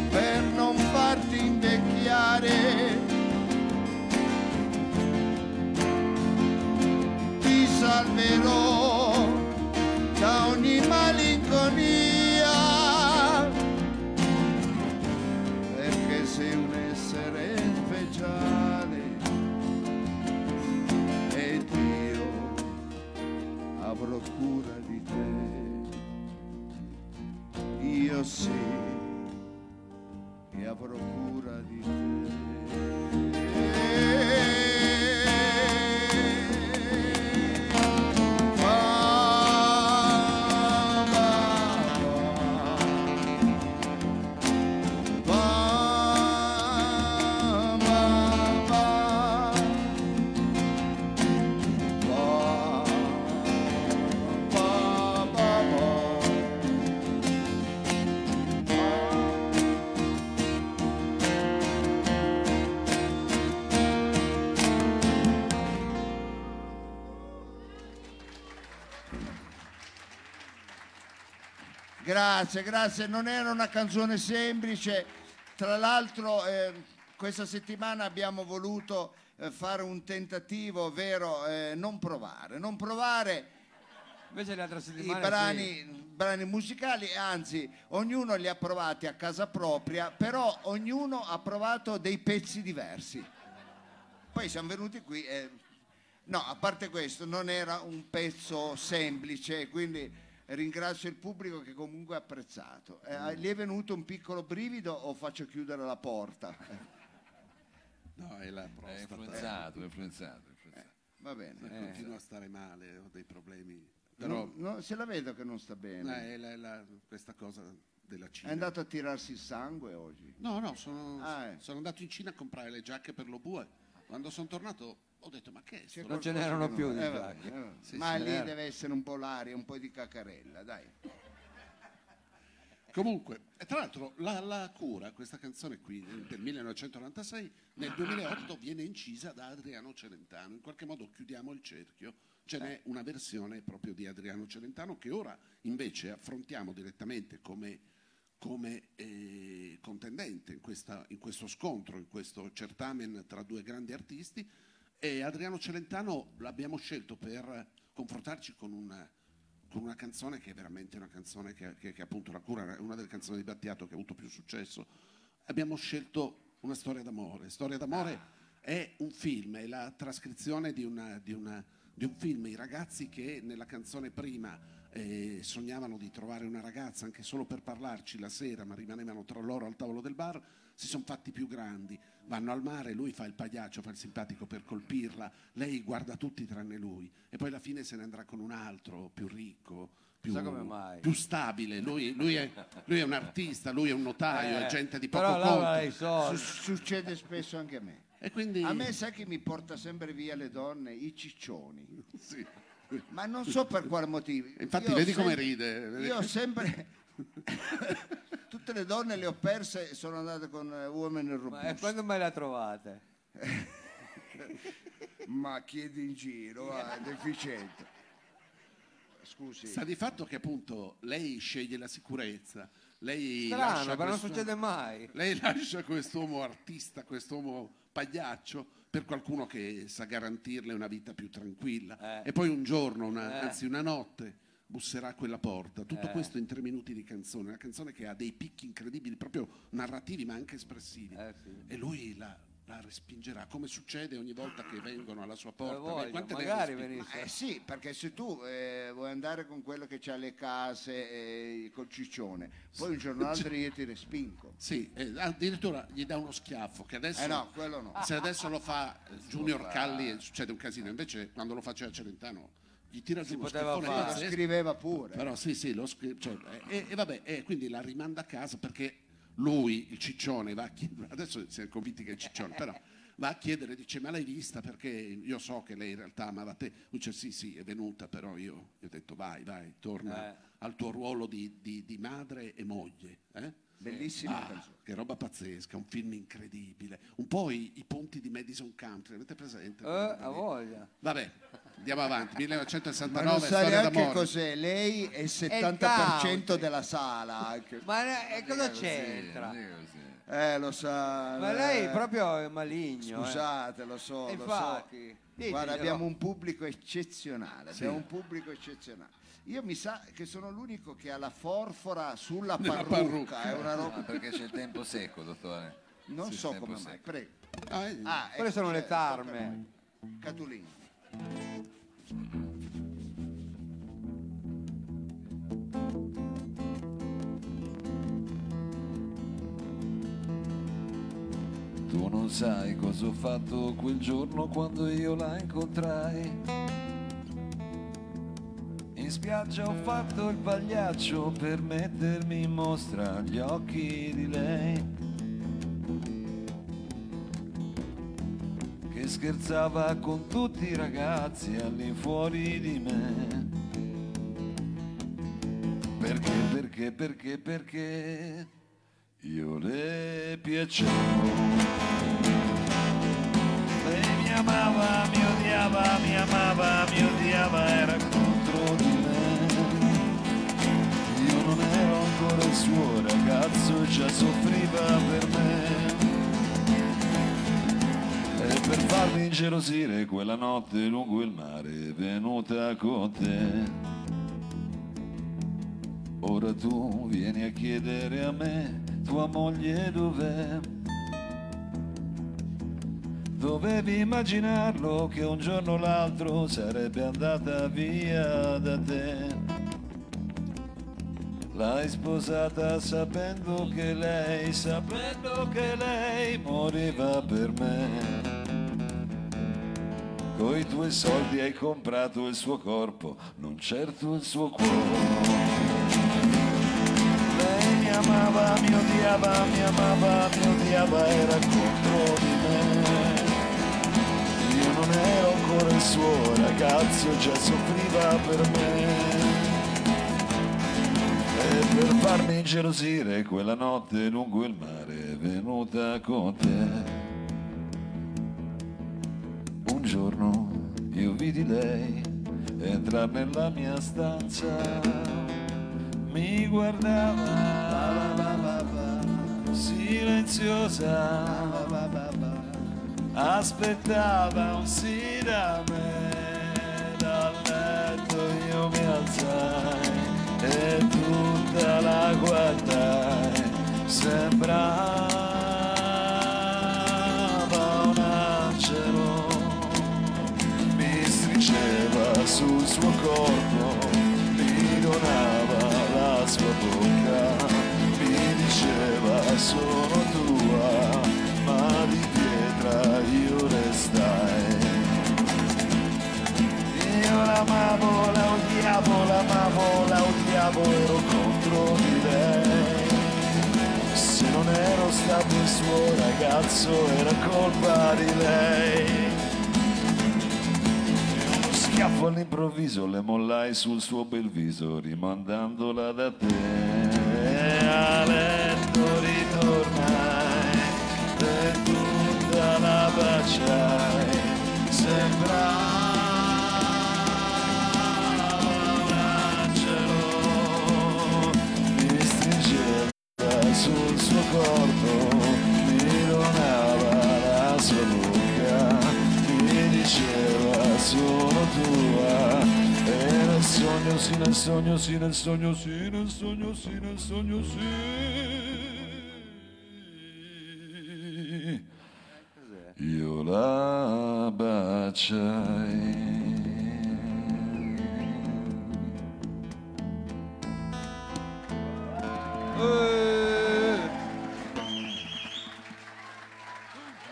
per non farti invecchiare. ti salverò Grazie, grazie. Non era una canzone semplice. Tra l'altro, eh, questa settimana abbiamo voluto eh, fare un tentativo, ovvero eh, non provare. Non provare Invece le altre i settimane brani, brani musicali, anzi, ognuno li ha provati a casa propria, però ognuno ha provato dei pezzi diversi. Poi siamo venuti qui e... No, a parte questo, non era un pezzo semplice, quindi ringrazio il pubblico che comunque ha apprezzato. Eh, gli è venuto un piccolo brivido o faccio chiudere la porta? No, è la È prostata. influenzato, è influenzato. è influenzato. Va bene. Continua a stare male, ho dei problemi. Però No, no, se la vedo che non sta bene. eh, è la- la- questa cosa della È Cina. andato a tirarsi il sangue oggi. No, no, sono, Ah, eh. sono andato in Cina a comprare le giacche per lo bue. Quando sono tornato ho detto ma che è sto Non ce Qualcosa n'erano più di eh, vabbè, eh, vabbè. Sì, Ma sì, lì era. deve essere un po' l'aria, un po' di cacarella, dai. Comunque, e tra l'altro la, la cura, questa canzone qui del 1996, nel 2008 viene incisa da Adriano Celentano. In qualche modo chiudiamo il cerchio. Ce n'è una versione proprio di Adriano Celentano che ora invece affrontiamo direttamente come, come eh, contendente in, questa- in questo scontro, in questo certamen tra due grandi artisti. E Adriano Celentano l'abbiamo scelto per confrontarci con una, con una canzone che è veramente una canzone che, che- che appunto la cura è una delle canzoni di Battiato che ha avuto più successo. Abbiamo scelto una storia d'amore. Storia d'amore è un film, è la trascrizione di, una- di una- di un film. I ragazzi che nella canzone prima eh, sognavano di trovare una ragazza anche solo per parlarci la sera, ma rimanevano tra loro al tavolo del bar, si sono fatti più grandi. Vanno al mare, lui fa il pagliaccio, fa il simpatico per colpirla, lei guarda tutti tranne lui e poi alla fine se ne andrà con un altro più ricco. Più, come più stabile, lui, lui è, lui è un artista, lui è un notaio, è Eh, gente di poco conto. Su- succede spesso anche a me. E quindi A me sai che mi porta sempre via le donne? I ciccioni. sì. Ma non so per quale motivo. Infatti Io vedi come sempre- ride. vedi? Io ho sempre... Tutte le donne le ho perse e sono andate con eh, uomini Ma e quando mai la trovate? Ma chiedi in giro, è deficiente. Scusi. Sta di fatto che appunto lei sceglie la sicurezza, lei Strano, lascia però non questo- succede mai. Lei lascia quest'uomo artista, quest'uomo pagliaccio per qualcuno che sa garantirle una vita più tranquilla. Eh. E poi un giorno, una- Eh. anzi una notte, busserà a quella porta. Tutto Eh. questo in tre minuti di canzone, una canzone che ha dei picchi incredibili, proprio narrativi ma anche espressivi. Eh, sì. E lui la, la respingerà, come succede ogni volta che vengono alla sua porta. voglio, Quante magari venisse. Eh sì, perché se tu eh, vuoi andare con quello che ha le case eh, col ciccione, poi un giorno o l'altro io ti respingo. Sì, eh, addirittura gli dà uno schiaffo che adesso, no, no. se adesso lo fa Junior Calli succede un casino, invece quando lo faceva Celentano gli tira giù uno poteva fare. Lo pazzesco. scriveva pure. Però sì, sì, lo scri- cioè, e, e vabbè, e quindi la rimanda a casa perché lui, il ciccione, va a chiedere, adesso si è convinti che è il ciccione, però va a chiedere, dice ma l'hai vista perché io so che lei in realtà amava te, lui dice sì sì è venuta, però io gli ho detto vai, vai, torna Eh. al tuo ruolo di, di- di madre e moglie. Eh? Bellissima Ah, che roba pazzesca, un film incredibile. Un po' i, i ponti di Madison Country, avete presente? Eh, a voglia. Vabbè, andiamo avanti. Ma 1969, non sai storia neanche d'amore. cos'è, lei è il country. 70% della sala. Ma ne- e cosa c'entra? non è. Eh, lo sa. Ma eh, lei proprio è maligno. eh. Scusate, lo so, E lo infatti, so. diteglielo. Guarda, abbiamo un pubblico eccezionale, abbiamo un pubblico eccezionale. Io mi sa che sono l'unico che ha la forfora sulla Nella parrucca, parrucca. è una roba... perché c'è il tempo secco, dottore. Non Sì, so tempo come mai, secco. prego. Ah, eh, Ah, Quelle ecco, sono le c'è, tocca a tarme. noi. Catulini. Tu non sai cosa ho fatto quel giorno quando io la incontrai. In spiaggia ho fatto il pagliaccio per mettermi in mostra agli occhi di lei. Scherzava con tutti i ragazzi all'infuori di me. Perché, perché, perché, perché io le piacevo. Lei mi amava, mi odiava, mi amava, mi odiava, era contro di me. Io non ero ancora il suo ragazzo, già soffriva per me. Per farmi ingelosire quella notte lungo il mare venuta con te. Ora tu vieni a chiedere a me, tua moglie dov'è? Dovevi immaginarlo che un giorno o l'altro sarebbe andata via da te. L'hai sposata sapendo che lei, sapendo che lei moriva per me. Coi tuoi soldi hai comprato il suo corpo, non certo il suo cuore. Lei mi amava, mi odiava, mi amava, mi odiava, era contro di me. Io non ero ancora il suo ragazzo, già soffriva per me. E per farmi ingelosire quella notte lungo il mare è venuta con te. Un giorno io vidi lei entrare nella mia stanza, mi guardava silenziosa, aspettava un sì da me, dal letto io mi alzai e tutta la guardai, sembrava sul suo corpo, mi donava la sua bocca, mi diceva sono tua, ma di pietra io restai. Io l'amavo, la odiavo, l'amavo, la odiavo, ero contro di lei. Se non ero stato il suo ragazzo era colpa di lei. Schiaffo all'improvviso le mollai sul suo bel viso rimandandola da te. A letto ritornai e tutta la baciai. Sembrava sul suo corpo, tua. E nel sogno, sì, nel sogno, sì, nel sogno, sì, nel sogno, sì, nel sogno, sì. Io la baciai.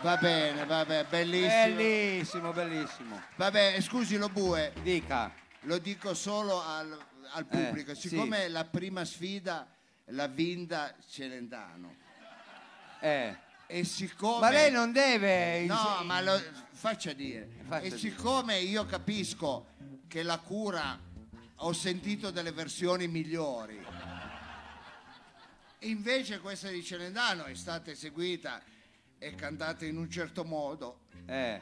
Va bene, vabbè, bellissimo. Bellissimo, bellissimo. Vabbè, scusi lo bue, Dica. lo dico solo al, al Eh, pubblico, sì. siccome la prima sfida l'ha vinta Celentano Eh. e siccome... Ma lei non deve... No, ma lo faccia dire. Faccia e dire. siccome io capisco che la cura ho sentito delle versioni migliori, invece questa di Celentano è stata eseguita e cantata in un certo modo. Eh.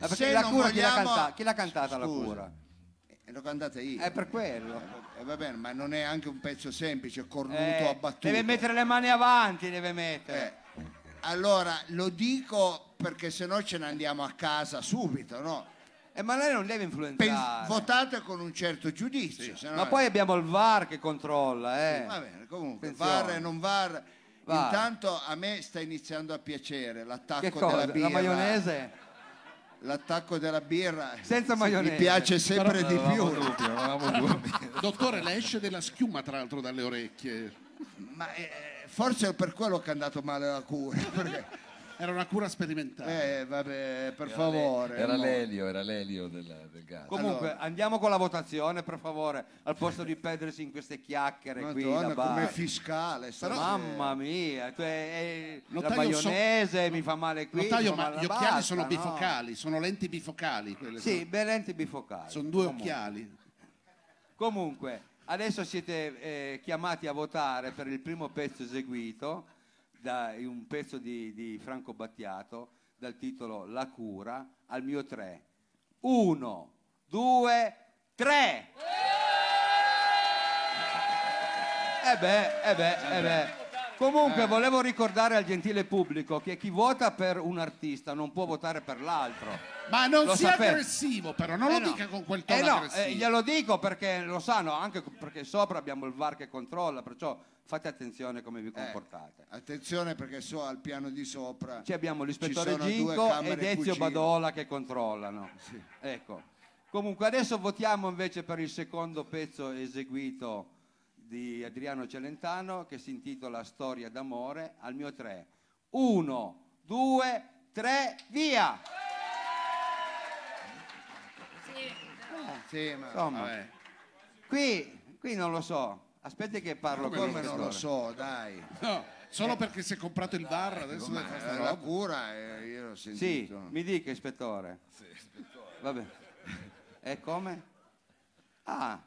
Ma perché Se la non cura chi l'ha, vogliamo- canta- chi l'ha cantata la Scusa. cura? E l'ho cantata io. È per quello. Eh, va bene, ma non è anche un pezzo semplice, cornuto, Eh, abbattuto. deve mettere le mani avanti, deve mettere. Eh, allora, lo dico perché sennò ce ne andiamo a casa subito, no? Eh, ma lei non deve Pen- influenzare. votate con un certo giudizio. sennò- Ma poi abbiamo il VAR che controlla, eh. Va bene, comunque, Attenzione. VAR e non VAR. VAR. Intanto a me sta iniziando a piacere l'attacco della birra. La maionese? L'attacco della birra. Senza maionese. Mi piace sempre di più. Dottore, le esce della schiuma tra l'altro dalle orecchie. Ma eh, forse è per quello che è andato male la cura. perché- Era una cura sperimentale. eh, vabbè, per favore. Era no. l'elio, era l'elio del, del gas. Comunque, andiamo con la votazione, per favore, al posto di perdersi in queste chiacchiere qui Madonna, da bar. come fiscale. stasera. Mamma mia, tu è- è- la Notaio, so- maionese mi fa male qui. Notaio, ma gli occhiali basta, sono no? bifocali, sono lenti bifocali. Quelle Sì, sono, beh, lenti bifocali. sono due Comunque. occhiali. Comunque, adesso siete eh, chiamati a votare per il primo pezzo eseguito, da, un pezzo di, di Franco Battiato, dal titolo La cura, al mio 3. Uno, due, tre! Eh beh, eh beh, eh beh. Comunque volevo ricordare al gentile pubblico che chi vota per un artista non può votare per l'altro. Ma non Lo sia sapete. aggressivo, però, non Eh lo no. dica con quel Eh tono no, aggressivo. eh, glielo dico perché lo sanno, anche perché sopra abbiamo il VAR che controlla, perciò fate attenzione come vi Eh, comportate. attenzione perché so al piano di sopra. Ci abbiamo l'ispettore sono due Ginco e camere Dezio cucina. Badola che controllano. Ecco. Comunque adesso votiamo invece per il secondo pezzo eseguito di Adriano Celentano che si intitola Storia d'amore al mio 3. Uno, due, tre, via! Sì, ma Insomma, Vabbè. qui, qui non lo so. Aspetti che parlo con come non lo so, dai. No, solo perché si è comprato il bar adesso deve fare sta la roba. cura, eh, io l'ho Sì, sentito. mi dica ispettore. Vabbè. E come? Ah,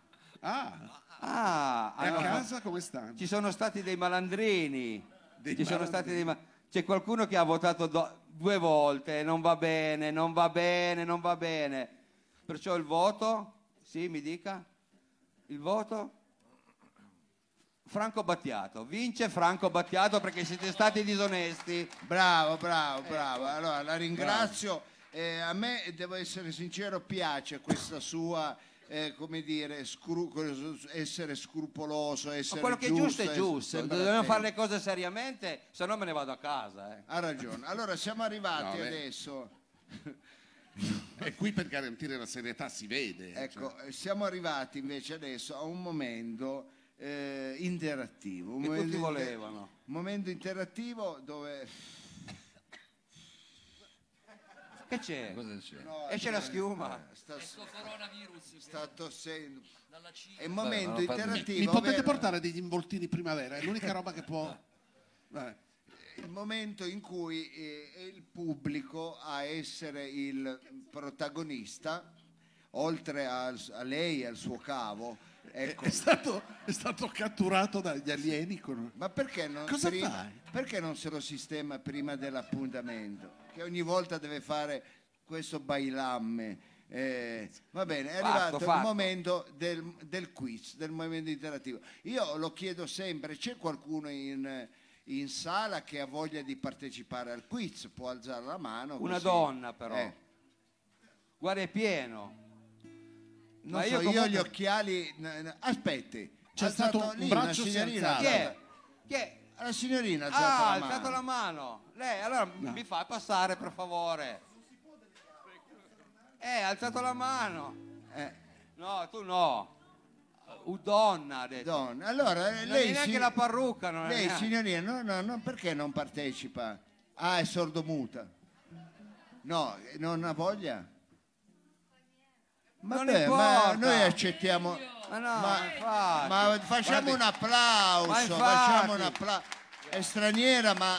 Ah, Ah, E a fa- casa come stanno? ci sono stati dei malandrini. Dei ci sono stati dei ma- C'è qualcuno che ha votato do- due volte, non va bene, non va bene, non va bene. Perciò il voto, sì, mi dica, il voto? Franco Battiato, vince Franco Battiato perché siete stati disonesti. Bravo, bravo, bravo. Allora, la ringrazio. Eh, a me, devo essere sincero, piace questa sua, eh, come dire, scru- essere scrupoloso, Ma essere quello che è giusto. è giusto, dobbiamo fare le cose seriamente, se no me ne vado a casa. eh. Ha ragione. Allora, siamo arrivati No, adesso. E qui per garantire la serietà si vede. Ecco, cioè. eh, siamo arrivati invece adesso a un momento eh, interattivo. Un Che momento tutti inter- volevano. Un momento interattivo dove... Che c'è? Cosa c'è? no, Esce eh, la schiuma. Sta, Questo coronavirus sta tossendo. dalla Cina. È un momento non fate- interattivo. Mi potete ovvero- portare degli involtini primavera? È l'unica roba che può... Vabbè. il momento in cui eh, è il pubblico a essere il protagonista, oltre al- a lei e al suo cavo. Ecco. È, stato, è stato catturato dagli alieni con... Ma perché non, Cosa prima- fai? perché non se lo sistema prima dell'appuntamento? Che ogni volta deve fare questo bailamme. Eh, va bene, è Fatto, arrivato il fatto. momento del, del quiz, del movimento interattivo. Io lo chiedo sempre, c'è qualcuno in, in sala che ha voglia di partecipare al quiz? Può alzare la mano? Una così. donna però. Eh, Guarda, è pieno. non Ma so, io io, comunque- gli occhiali... aspetti. C'è stato un lì braccio una signorina. Chi è? Chi è? La signorina ha alzato Ah, la alzato mano. la mano. Lei, allora mi fa passare per favore. Eh, ha alzato la mano. Eh, No, tu no. Uh, donna ha detto. donna. Allora, eh, Non è lei... neanche si- la parrucca, non è Lei, signorina, no, no, no, perché non partecipa? Ah, è sordomuta. No, non ha voglia? Non Vabbè, ma noi accettiamo. Ma no, Ma- infatti. Ma facciamo Guardi- un applauso, Ma infatti. facciamo un applauso. È straniera, ma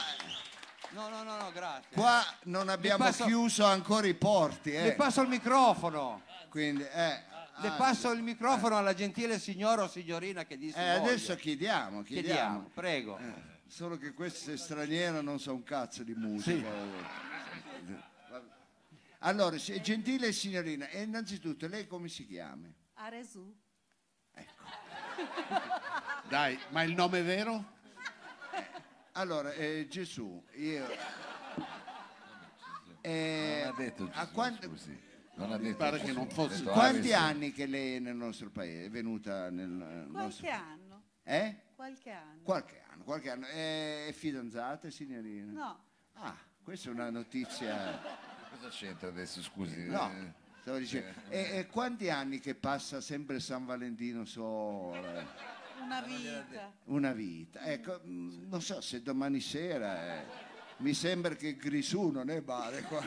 No, no, no, no, grazie. qua non abbiamo passo- chiuso ancora i porti, Le eh. passo il microfono. Quindi, eh, Le ah, passo il microfono alla gentile signora o signorina che disse eh, adesso chiediamo, chiediamo. chiediamo, prego. Eh, solo che questa è straniera non sa un cazzo di musica. Allora, se- gentile signorina, e innanzitutto lei come si chiama? Aresu. Dai, ma il nome vero? Allora, eh, Gesù, io... Non Eh, ha detto a Gesù, quant- scusi. Non ha detto pare che Gesù, non ha fosse- detto quanti Ares. anni che lei è nel nostro paese? È venuta nel nostro Qualche anno. Eh? Qualche anno. Qualche anno, qualche anno. È fidanzata, signorina? No, Ah, questa è una notizia... Cosa c'entra adesso, scusi? No, Eh, stavo dicendo. E, e quanti anni che passa sempre San Valentino sola? una vita. Una vita. Ecco, mh, non so se domani sera... eh, mi sembra che Grisù non è male qua.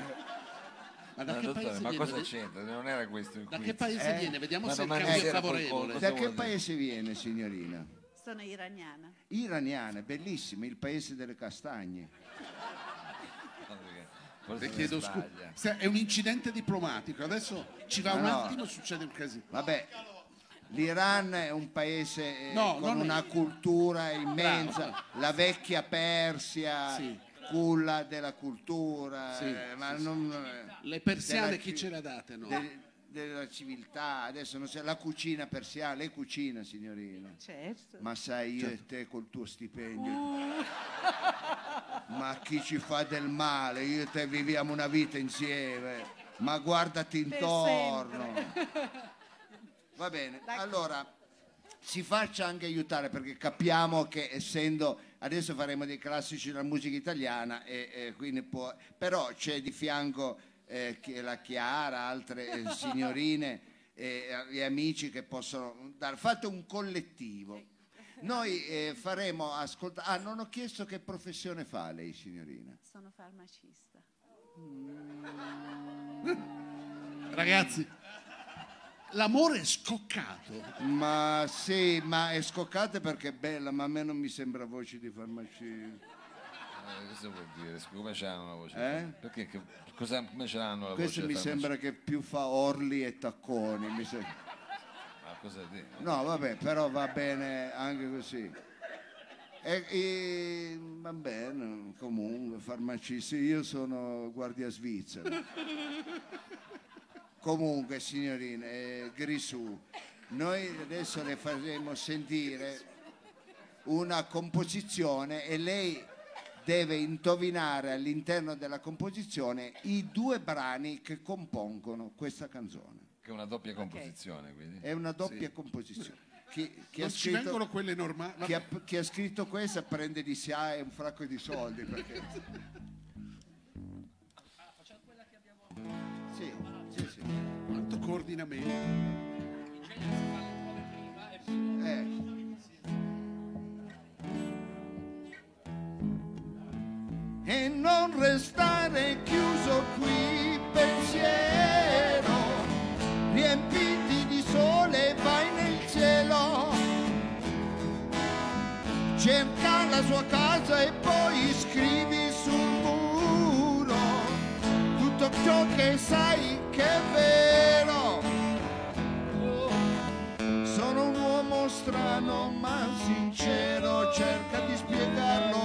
Ma da no, che dottore, paese ma viene? cosa c'entra? Non era questo il Da quiz. che paese Eh? viene? Vediamo Ma se il domani cambio è sera col- favorevole. Da vuol che dire? paese viene, signorina? Sono iraniana. Iraniana, bellissima, il paese delle castagne. Forse Le chiedo scusa. Se- È un incidente diplomatico, adesso ci va Ma un no. attimo, succede un casino. Vabbè, l'Iran è un paese eh, No, con non è- una cultura immensa, Bravo. la vecchia Persia, Sì. culla della cultura, Sì, eh, ma sì, non, Le persiane della chi ci- ce le ha date? No? de- della civiltà, adesso non so, la cucina persiana, lei cucina signorina. Certo. Ma sai, io Certo. e te col tuo stipendio. Ma chi ci fa del male? Io e te viviamo una vita insieme. Ma guardati intorno. Va bene, allora si faccia anche aiutare perché capiamo che essendo adesso faremo dei classici della musica italiana e, e quindi può, però c'è di fianco eh, la Chiara, altre eh, signorine e, e amici che possono dare. Fate un collettivo. Noi eh, faremo ascoltare. Ah, non ho chiesto che professione fa lei, signorina. Sono farmacista. Ragazzi, l'amore è scoccato. Ma sì, ma è scoccata perché è bella, ma a me non mi sembra voce di farmacia. Eh, cosa vuol dire? Come ce l'hanno la voce? Eh? Perché? Che, cosa, come ce l'hanno la Questo voce? mi sembra che più fa orli e tacconi. mi farmacia? Ma cosa dire? No, vabbè, però va bene anche così. E, e- va bene, comunque, farmacisti, io sono guardia svizzera. Comunque, signorine, eh, Grisù, noi adesso le faremo sentire una composizione e lei deve indovinare all'interno della composizione i due brani che compongono questa canzone. Che è una doppia composizione, quindi. È una doppia composizione. Chi, chi ha Non ci scritto- vengono quelle normali. chi ha, chi ha scritto questa prende di SIAE un fracco di soldi perché... Sì, sì, sì. Quanto coordinamento. E non restare chiuso qui pensiero, riempiti di sole vai nel cielo, cerca la sua casa e poi scrivi sul muro tutto ciò che sai che è vero. Sono un uomo strano ma sincero, cerca di spiegarlo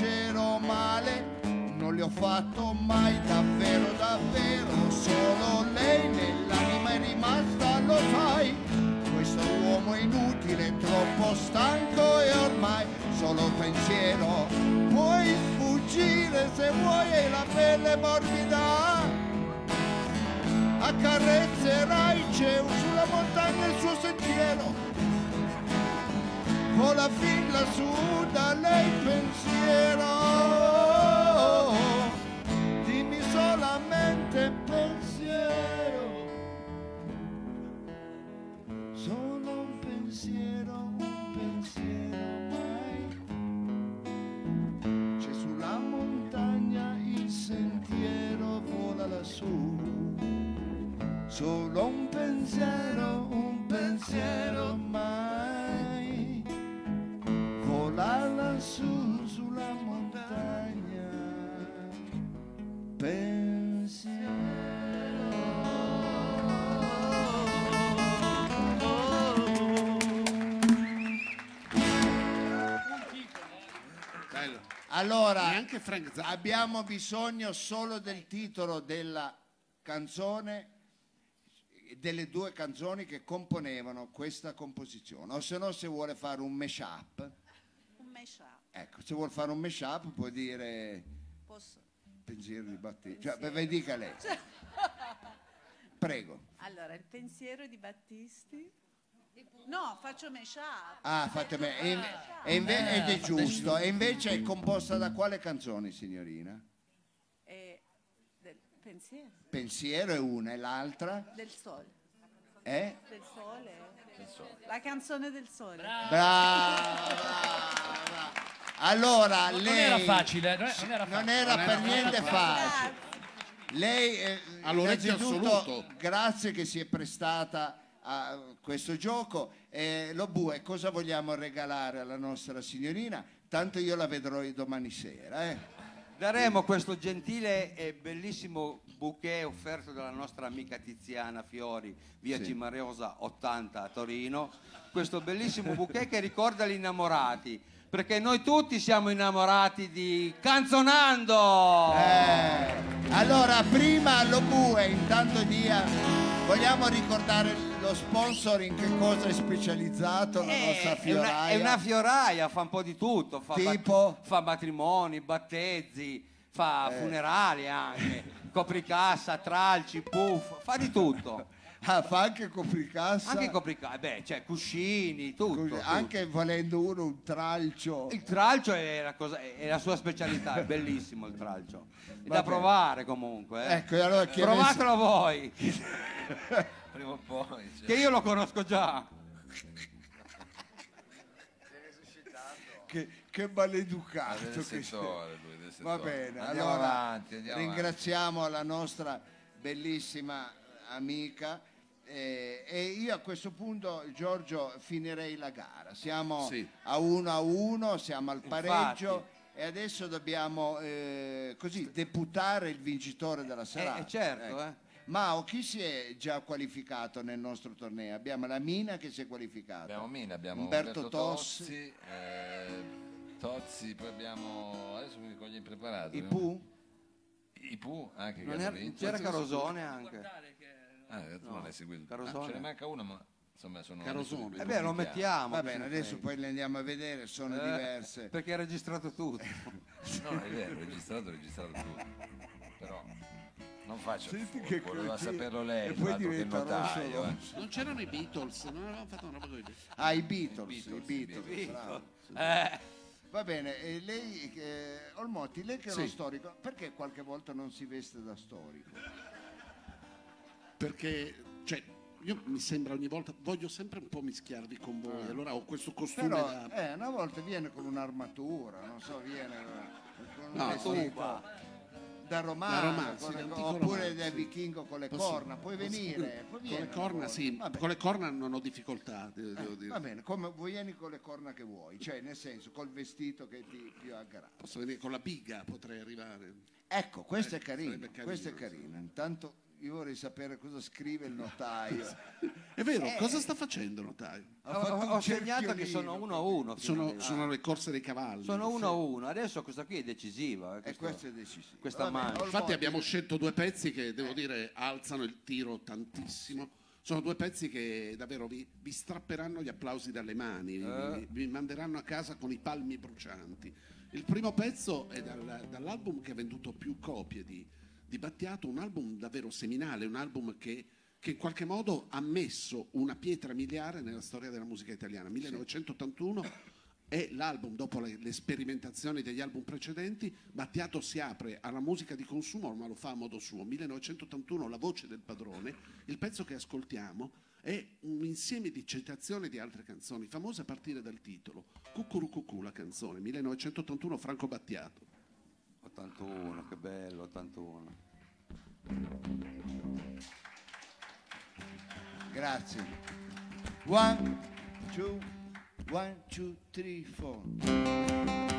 non c'ero male, non le ho fatto mai davvero, davvero, solo lei nell'anima è rimasta, lo sai. Questo uomo inutile, troppo stanco e ormai solo pensiero. Puoi sfuggire se vuoi e la pelle morbida. Accarezzerai c'è sulla montagna il suo sentiero. Vola fin lassù da lei pensiero. Dimmi solamente pensiero. Solo un pensiero, un pensiero mai. C'è sulla montagna il sentiero, vola lassù. Solo un pensiero, un pensiero mai. Lassù sulla montagna. Bello. Allora, Neanche Frank Zappa. abbiamo bisogno solo del titolo della canzone, delle due canzoni che componevano questa composizione. O se no, se vuole fare un Un mashup. Ecco, se vuole fare un mashup può dire Posso? pensiero di Battista. Cioè, beh, dica lei. Prego. Allora, il pensiero di Battisti. No, faccio mashup. Ah, fate me. E, inve- e inve- ed è giusto. E invece è composta da quale canzone, signorina? E del pensiero. Pensiero è una e l'altra Del sole. è? Del sole. La canzone del sole. Brava, brava. Allora, Non lei era facile, non è- non era non facile. era Non per era niente facile. facile. Lei, eh, All'orecchio innanzitutto, assoluto. grazie che si è prestata a questo gioco. Eh, lo bue, cosa vogliamo regalare alla nostra signorina? Tanto io la vedrò domani sera. eh. Daremo questo gentile e bellissimo bouquet offerto dalla nostra amica Tiziana Fiori, via Sì. Cimarosa 80 a Torino. Questo bellissimo bouquet che ricorda gli innamorati, perché noi tutti siamo innamorati di Canzonando! Eh, allora, prima lo bue, intanto dia, vogliamo ricordare lo sponsor in che cosa è specializzato la nostra Eh, È una, fioraia? è una fioraia, fa un po' di tutto, fa, bat- Tipo? fa matrimoni, battezzi, fa Eh. funerali anche, copricassa, tralci, puff, fa di tutto. Ah, fa anche copricassa? Anche copricassa, beh, cioè cuscini, tutto. tutto. Anche volendo uno un tralcio. Il tralcio è la, cosa- è la sua specialità, è bellissimo il tralcio. È da Vabbè. provare comunque. eh. Ecco, allora chi Provatelo voi, Prima o poi. cioè. che io lo conosco già. Che, che maleducato. Che settore, lui, del Va bene, Andiamo allora avanti, andiamo ringraziamo la nostra bellissima amica eh, e io a questo punto Giorgio finirei la gara. Siamo Sì. a uno a uno, siamo al pareggio E adesso dobbiamo eh, così deputare il vincitore della serata. Eh, certo, Ecco. eh. Mao, chi si è già qualificato nel nostro torneo? Abbiamo la Mina che si è qualificata. Abbiamo Mina, abbiamo Umberto, Umberto, Tossi, eh, Tozzi, poi abbiamo... adesso mi ricordo impreparato. i Pooh. I Pooh anche che Non hanno era- vinto. c'era Carosone anche. Ah, tu non l'hai seguito. Carosone. Ah, ce ne manca uno, ma insomma sono... Carosone. Eh beh, lo mettiamo. Va bene, adesso poi le andiamo a vedere, sono Eh, diverse. Perché è registrato tutto. No, è vero, registrato, registrato tutto. Però non faccio il Senti furbo, che voleva così- saperlo lei, e poi l'altro che diventa notaio. rosso, eh. Non c'erano i Beatles, non avevamo fatto una roba così. Ah, i Beatles, I i Beatles, bravo. Eh, Va bene, e lei, eh, Olmotti, lei che è Sì. uno storico, perché qualche volta non si veste da storico? Perché, cioè, io mi sembra ogni volta, voglio sempre un po' mischiarvi con voi, allora ho questo costume Però, da... eh, una volta viene con un'armatura, non so, viene con un No, vestito da romano, Da romano, con sì, le- oppure romano, da sì. vichingo con le Posso- corna, puoi venire, puoi Con le corna una sì, con le corna non ho difficoltà, de- devo Eh, dire. va bene, come vieni con le corna che vuoi, cioè nel senso col vestito che ti più aggrada. Posso venire con la biga, potrei arrivare. Ecco, questo è Eh, carino, sarebbe carino, questo è sì. carino. Intanto io vorrei sapere cosa scrive il notaio. È vero, Eh. cosa sta facendo notaio? Ha ho, un ho segnato che sono uno a uno. Sono, finalmente. sono le corse dei cavalli. Sono uno a uno. Adesso questa qui è decisiva. eh, E questo- è decisivo. questa Va bene, mancia. Olmotti, Infatti abbiamo scelto due pezzi che, devo dire, alzano il tiro tantissimo. Sono due pezzi che davvero vi, vi strapperanno gli applausi dalle mani, vi- Eh. vi, vi manderanno a casa con i palmi brucianti. Il primo pezzo è dal- dall'album che ha venduto più copie di, di Battiato, un album davvero seminale, un album che, che in qualche modo ha messo una pietra miliare nella storia della musica italiana. 1981 è l'album, dopo le, le sperimentazioni degli album precedenti, Battiato si apre alla musica di consumo, ma lo fa a modo suo. 1981, La voce del padrone, il pezzo che ascoltiamo è un insieme di citazioni di altre canzoni, famose a partire dal titolo. Cucurucucù la canzone, 1981, Franco Battiato. 81, che bello, 81. Grazie. One, two, one, two, three, four.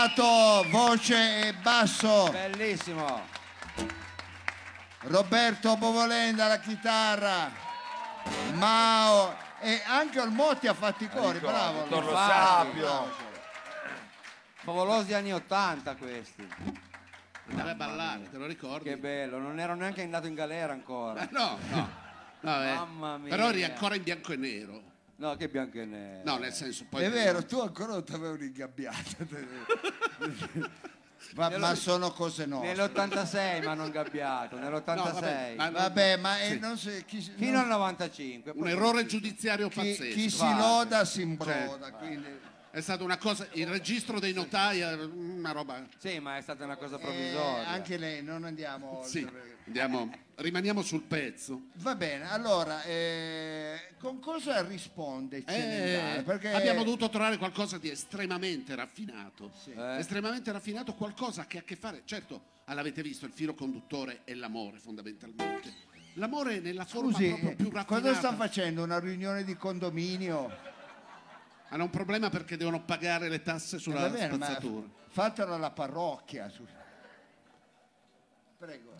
Cato, voce e basso. Bellissimo. Roberto Bovolenda alla chitarra. Mao e anche Olmotti ha fatto i cori, bravo. Dottor Lo Bravo, Sapio. bravo. Favolosi anni 80 questi. Andava a ballare, te lo ricordi? Che bello, non ero neanche andato in galera ancora. Eh, No, no. no, eh. Mamma mia. Però eri ancora in bianco e nero. No, che bianco e nero. No, nel senso poi... È vero, tu ancora non ti avevi ingabbiato. ma, ma sono cose nostre. Nell'86 mi hanno ingabbiato, nell'86. No, vabbè, ma- Vabbè, ma eh, Sì. non si- chi, si- Fino non- al 95. Un poi- errore giudiziario chi, pazzesco. chi si Guarda. loda si imbroda. quindi- È stata una cosa, il registro dei notai è una roba... Sì, ma è stata una cosa eh, provvisoria. anche lei, non andiamo oltre. Sì, andiamo, rimaniamo sul pezzo. Va bene, allora, eh, con cosa risponde Eh, Celentano? Perché Abbiamo dovuto trovare qualcosa di estremamente raffinato. Eh. Estremamente raffinato, qualcosa che ha a che fare, certo, l'avete visto, il filo conduttore è l'amore fondamentalmente. L'amore nella forma Scusi, proprio più eh, raffinata. cosa sta facendo? Una riunione di condominio? Hanno un problema perché devono pagare le tasse Eh, sulla va bene, spazzatura. fatelo alla parrocchia. Prego.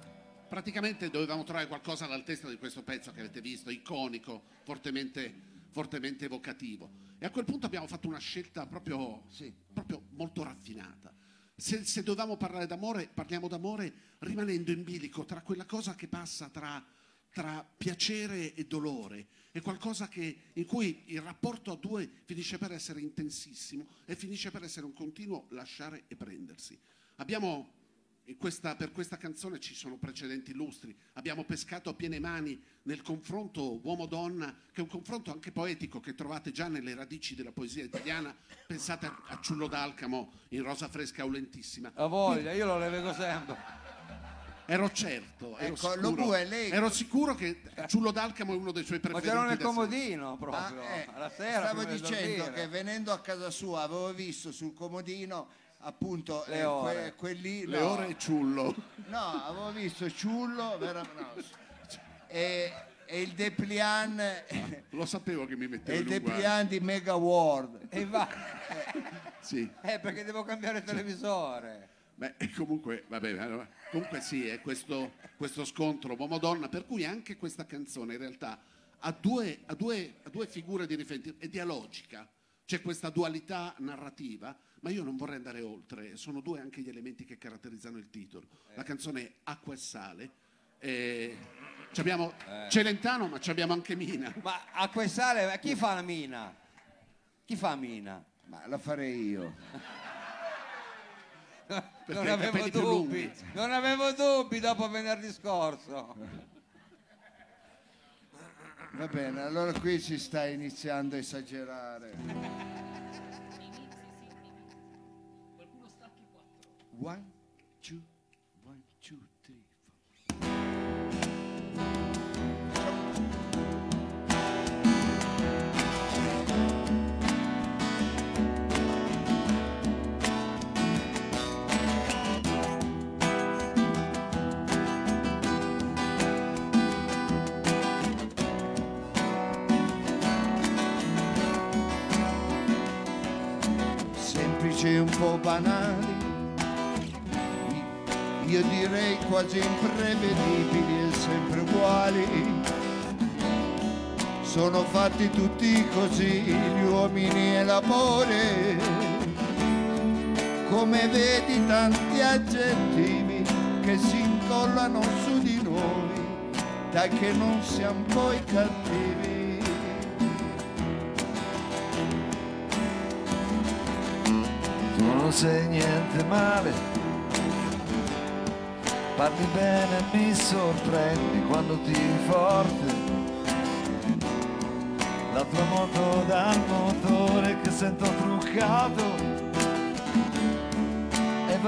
Praticamente dovevamo trovare qualcosa all'altezza di questo pezzo che avete visto, iconico, fortemente, fortemente evocativo. E a quel punto abbiamo fatto una scelta proprio, Sì. proprio molto raffinata. Se, se dovevamo parlare d'amore, parliamo d'amore rimanendo in bilico tra quella cosa che passa tra, tra piacere e dolore. È qualcosa che- in cui il rapporto a due finisce per essere intensissimo e finisce per essere un continuo lasciare e prendersi. Abbiamo questa- per questa canzone ci sono precedenti illustri. Abbiamo pescato a piene mani nel confronto uomo-donna, che è un confronto anche poetico che trovate già nelle radici della poesia italiana. Pensate a, Ciullo d'Alcamo in Rosa fresca aulentissima. A voglia, io lo vedo sempre. Ero certo, ero, Ecco, sicuro, lo bue, lei- ero sicuro che Ciullo d'Alcamo è uno dei suoi Ma preferiti. c'era nel comodino proprio. Ah, eh, alla sera. stavo di dicendo che venendo a casa sua avevo visto sul comodino appunto Le eh, ore. quelli Le no, ore e Ciullo. no, avevo visto Ciullo vera- no, e, e il Deplian e Lo sapevo che mi mettevo il guaio. Deplian di Mega World E va. Sì. Eh, perché devo cambiare il televisore. Beh, e comunque, vabbè, allora, comunque sì, è questo, questo scontro uomo-donna, per cui anche questa canzone in realtà ha due, ha due- ha due figure di riferimento, è dialogica, c'è questa dualità narrativa, ma io non vorrei andare oltre, sono due anche gli elementi che caratterizzano il titolo. La canzone è Acqua e Sale, e ci abbiamo Celentano, ma ci abbiamo anche Mina. Ma a quel sale, chi fa la mina? Chi fa mina? ma la farei io non avevo dubbi, non avevo dubbi dopo venerdì scorso. va bene allora qui si sta iniziando a esagerare aggettivi che si incollano su di noi, dai che non siamo poi cattivi. Tu non sei niente male, parli bene, mi sorprendi quando tiri forte. La tua moto dal motore che sento truccato.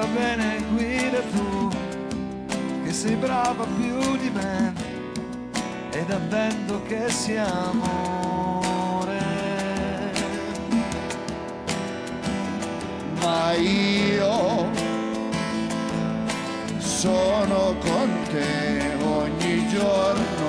Va bene, guida tu, che sei brava più di me. Ed avvento che sia amore. ma io sono con te ogni giorno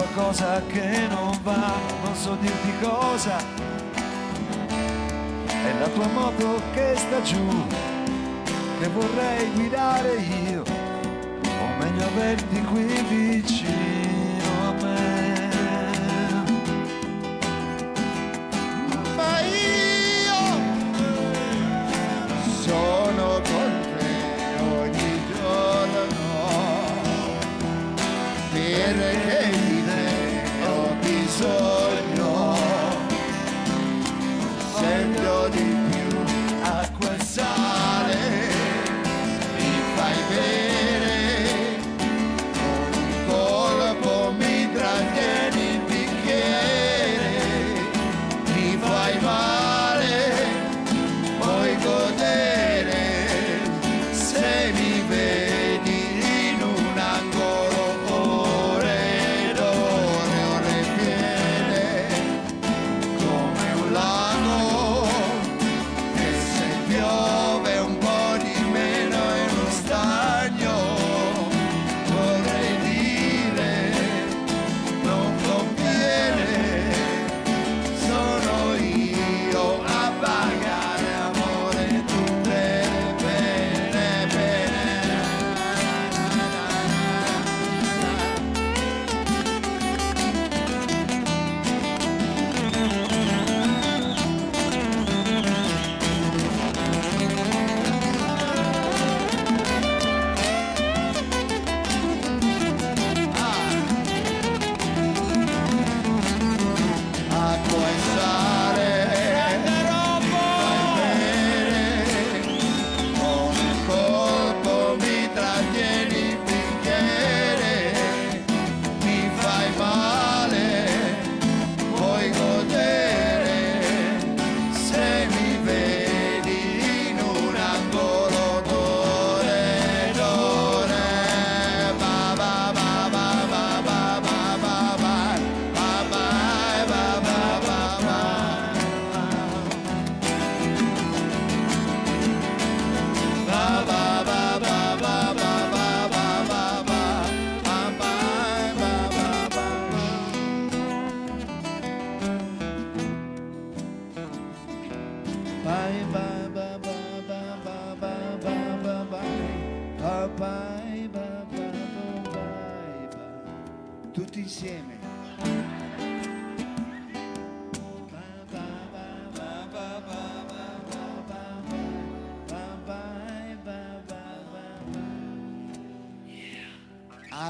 qualcosa che non va, non so dirti cosa. È la tua moto che sta giù, che vorrei guidare io, o meglio averti qui vicino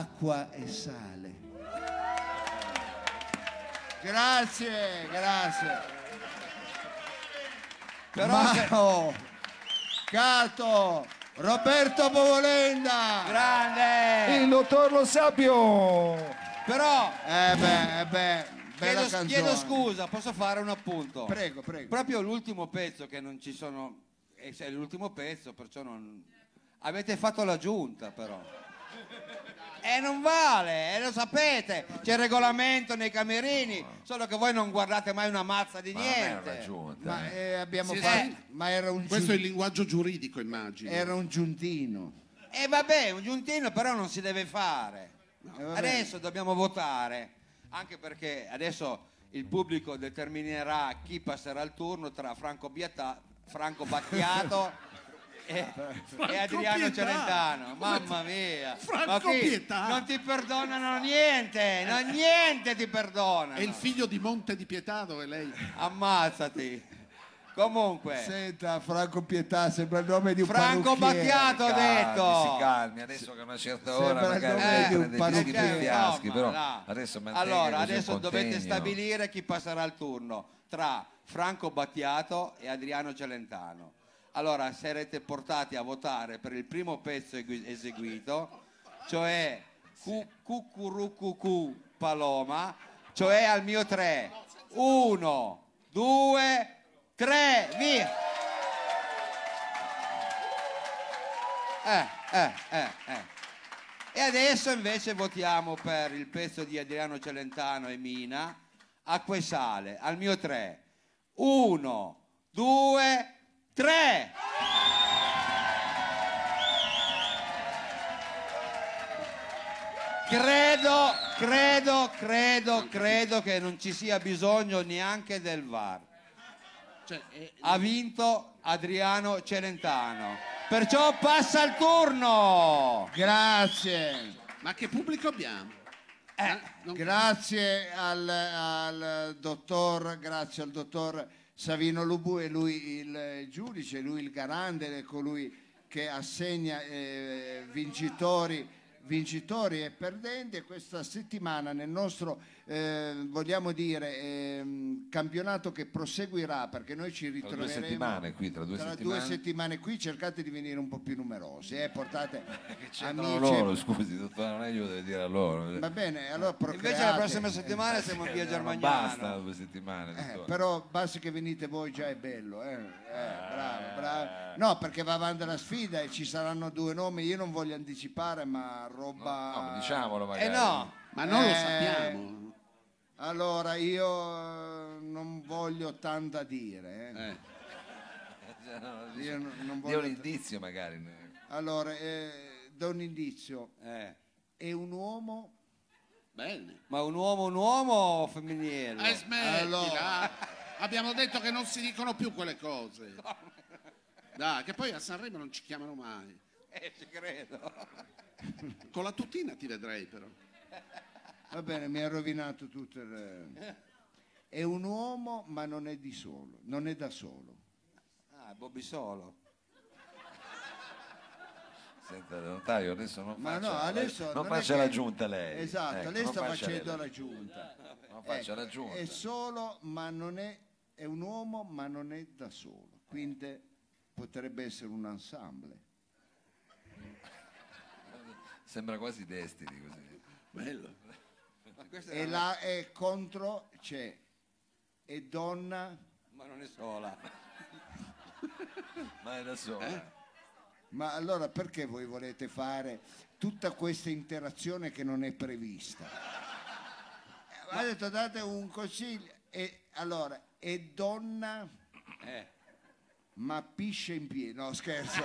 acqua e sale grazie grazie Però Mao, Cato, Roberto Povolenda. grande! Il dottor Lo Sapio! Però Eh beh, eh beh, chiedo, chiedo scusa, posso fare un appunto? Prego, prego. Proprio l'ultimo pezzo che non ci sono, eh, è l'ultimo pezzo, perciò non... Avete fatto la giunta però. E non vale, e lo sapete, c'è il regolamento nei camerini, solo che voi non guardate mai una mazza di Ma niente. giunta. Ma eh, abbiamo Sì, fatto, sì. ma era un, Questo è il linguaggio giuridico, immagino. era un giuntino. E vabbè, un giuntino però non si deve fare. Eh, vabbè. Adesso dobbiamo votare, anche perché adesso il pubblico determinerà chi passerà il turno tra Franco, Biata- Franco Battiato e, e Adriano Pietà. Celentano. Mamma mia! Franco Ma Pietà. Non ti perdonano niente, no, niente ti perdonano. È il figlio di Monte di Pietà dove lei... Ammazzati. Comunque, Senta, Franco Pietà, sembra il nome di un Franco. Battiato ha detto. si calmi, adesso che a una certa Sembra ora il magari nome di un prende parrucchiere. fiaschi, però là. adesso allora adesso dovete stabilire chi passerà il turno tra Franco Battiato e Adriano Celentano allora sarete portati a votare per il primo pezzo egu- eseguito cioè Cu- Cucurucucu Paloma cioè al mio 3 1 2 3 via eh eh eh eh e adesso invece votiamo per il pezzo di Adriano Celentano e Mina, Acqua e Sale, al mio 3. Uno, due, tre! Credo, credo, credo, credo che non ci sia bisogno neanche del VAR. Cioè, eh, Ha vinto Adriano Celentano. Perciò passa il turno. Grazie. ma che pubblico abbiamo? Eh, non- Grazie al, al dottor, grazie al dottor Savino Lubu, è lui il giudice, lui il garante, è colui che assegna eh, vincitori, vincitori e perdenti. E questa settimana nel nostro, eh, vogliamo dire, ehm, campionato che proseguirà perché noi ci Tra due ritroveremo settimane qui, tra due tra settimane. due settimane qui cercate di venire un po' più numerosi, eh, portate Che c'entrano amici. loro, scusi, dottore, non è io devo dire a loro. Va bene, allora Invece la procreate. prossima settimana siamo in via Non Germagnano. basta due settimane. Eh, dottore. però basta che venite voi già è bello, eh. Eh, bravo, bravo. No, perché va avanti la sfida e ci saranno due nomi, io non voglio anticipare, ma roba... No, ma diciamolo magari. Eh no, Ma non lo Eh, sappiamo. Allora, io eh, non voglio tanto a dire. eh. Eh. Io non, voglio un indizio magari. Allora, eh, do un indizio. Eh, È un uomo... Bene. ma un uomo un uomo o femminile? Eh, smettila. Allora. Abbiamo detto che non si dicono più quelle cose. Dai, che poi a Sanremo non ci chiamano mai. Eh, ci credo. Con la tutina ti vedrei però. Va bene, mi ha rovinato tutto il... È un uomo, ma non è di solo, non è da solo. Ah, Bobby Solo. Senta, notaio, adesso non Ma faccia, no, adesso non non è faccia che- la giunta lei. Esatto, Ecco, lei non sta faccia facendo lei. la giunta. Non faccia Ecco, la giunta. È solo, ma non è, è un uomo, ma non è da solo. Quindi potrebbe essere un ensemble. Sembra quasi destini così. Bello. Ma, questa E là è contro c'è è donna, ma non è sola. Ma è da sola. Eh? ma allora perché voi volete fare tutta questa interazione che non è prevista? Eh, Ha detto date un consiglio. E, allora, è donna, Eh, ma pisce in piedi. No, scherzo.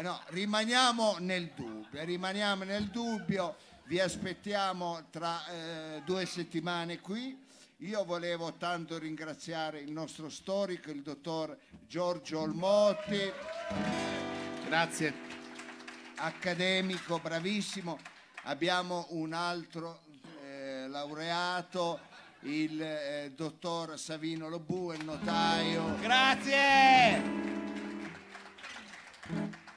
No, rimaniamo nel dubbio, rimaniamo nel dubbio, vi aspettiamo tra eh, due settimane qui. Io volevo tanto ringraziare il nostro storico, il dottor Giorgio Olmotti, Grazie. accademico, bravissimo. Abbiamo un altro eh, laureato, il eh, dottor Savino Lobu, il notaio. Grazie!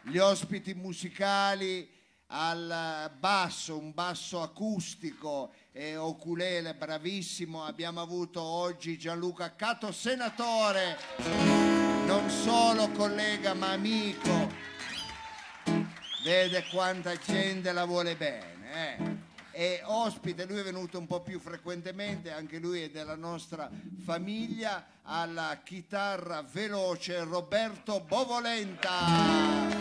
gli ospiti musicali al basso, un basso acustico e oculele bravissimo. Abbiamo avuto oggi Gianluca Cato, senatore, non solo collega ma amico. Vede quanta gente la vuole bene. eh. E ospite, lui è venuto un po' più frequentemente, anche lui è della nostra famiglia, alla chitarra veloce Roberto Bovolenta.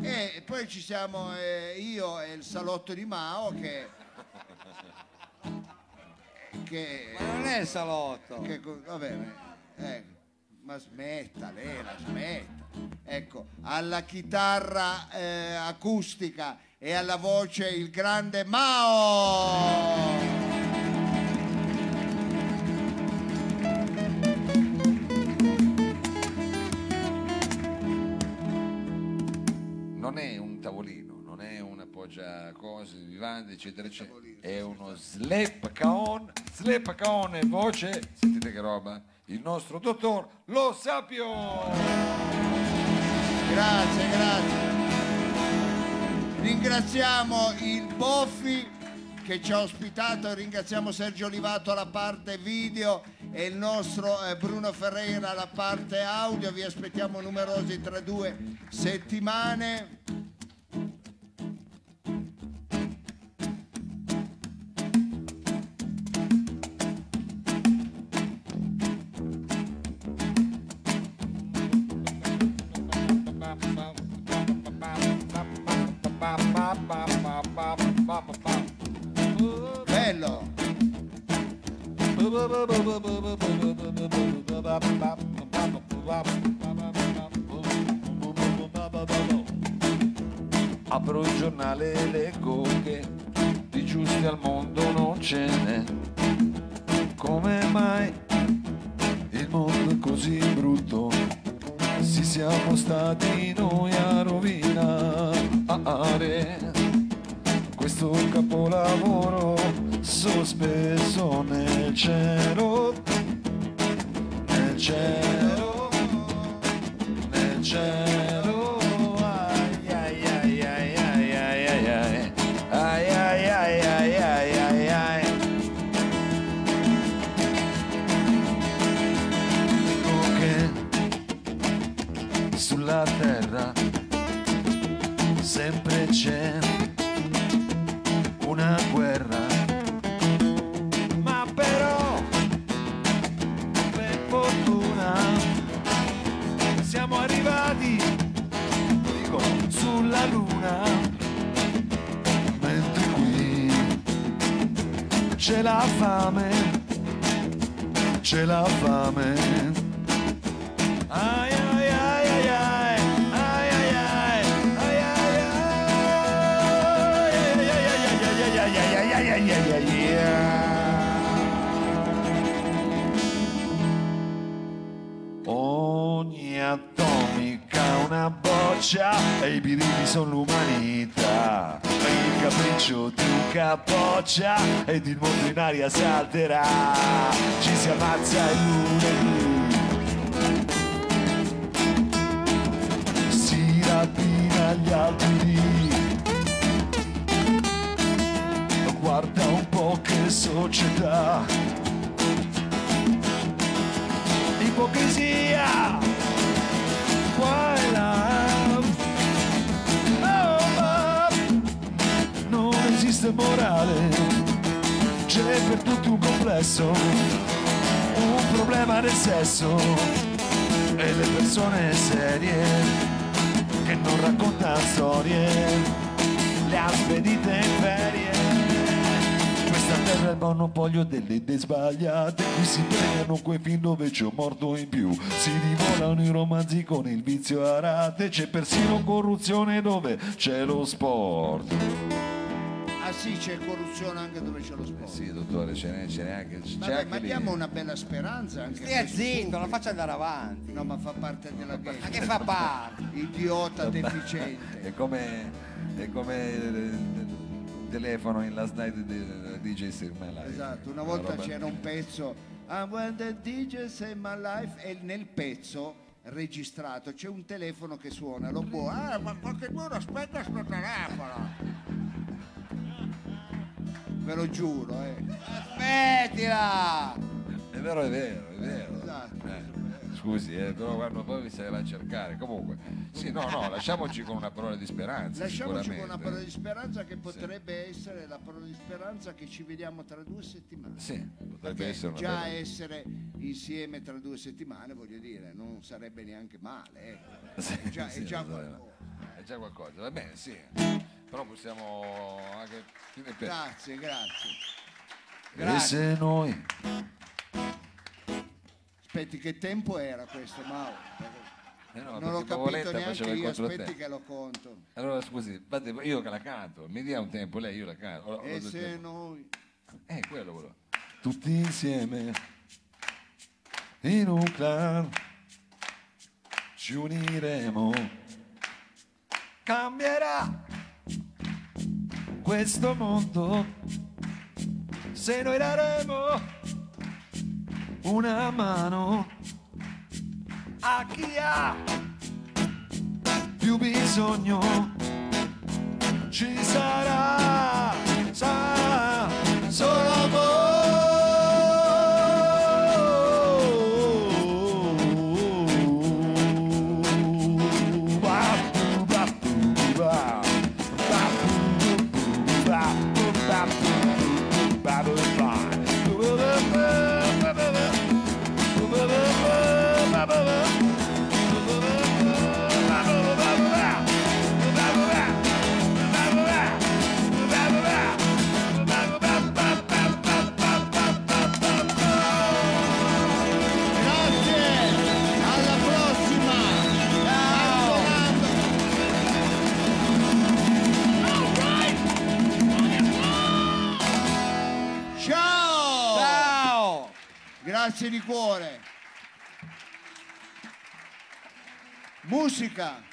E poi ci siamo eh, io e il salotto di Mao che... che Ma non è il salotto. che co- va bene, ecco, ma smetta lei, la smetta. Ecco, alla chitarra eh, acustica e alla voce il grande Mao. Cose, vivande, eccetera, eccetera. È uno slap caon, slap caon e voce, sentite che roba, il nostro dottor Lo Sapio. Grazie, grazie. Ringraziamo il Boffi che ci ha ospitato, ringraziamo Sergio Olivato alla parte video e il nostro eh, Bruno Ferreira alla parte audio. Vi aspettiamo numerosi tra due settimane. Apro il giornale e leggo che di giusti al mondo non ce n'è. Problema del sesso. E le persone serie che non raccontano storie, le ha spedite in ferie. Questa terra è il monopolio delle idee sbagliate, qui si premiano quei film dove c'è un morto in più, si divorano i romanzi con il vizio a rate, c'è persino corruzione dove c'è lo sport. Ah sì, c'è corruzione anche dove c'è lo sport. Sì, dottore, ce n'è, ce n'è anche, c'è Vabbè, anche ma lì. diamo una bella speranza anche a Stia questo zitto, pubblico. lo faccia andare avanti. No, ma fa parte della game. Ma che fa parte? Idiota deficiente. È come, è come il, il telefono in last night di DJ Sir My Life. Esatto, una volta roba- c'era un pezzo I when the DJ say my life e nel pezzo registrato c'è un telefono che suona, lo può. Ah, ma qualcuno aspetta sto telefono. Ve lo giuro, eh. Aspettila! È vero, è vero, è vero. Esatto. Eh, Scusi, eh, però guarda, poi le va a cercare. Comunque, sì, no, no, lasciamoci con una parola di speranza. Lasciamoci con una parola di speranza che potrebbe essere la parola di speranza che ci vediamo tra due settimane. Sì, potrebbe Perché essere una già bella- essere insieme tra due settimane, voglio dire, non sarebbe neanche male. ecco. Sì, È già, sì, è già qualcosa. È già qualcosa, va bene, sì. Però possiamo anche... Grazie, grazie. E se noi Aspetti, che tempo era questo, Mao? Eh no, non l'ho capito Pavoletta neanche io, aspetti che lo conto. Allora scusi, io che la canto, mi dia un tempo, lei io la canto. Ho- E se tempo. noi... Eh, quello, quello. Tutti insieme in un clan ci uniremo. Cambierà questo mondo. Se noi daremo una mano a chi ha più bisogno ci sarà, sarà solo grazie di cuore. Musica.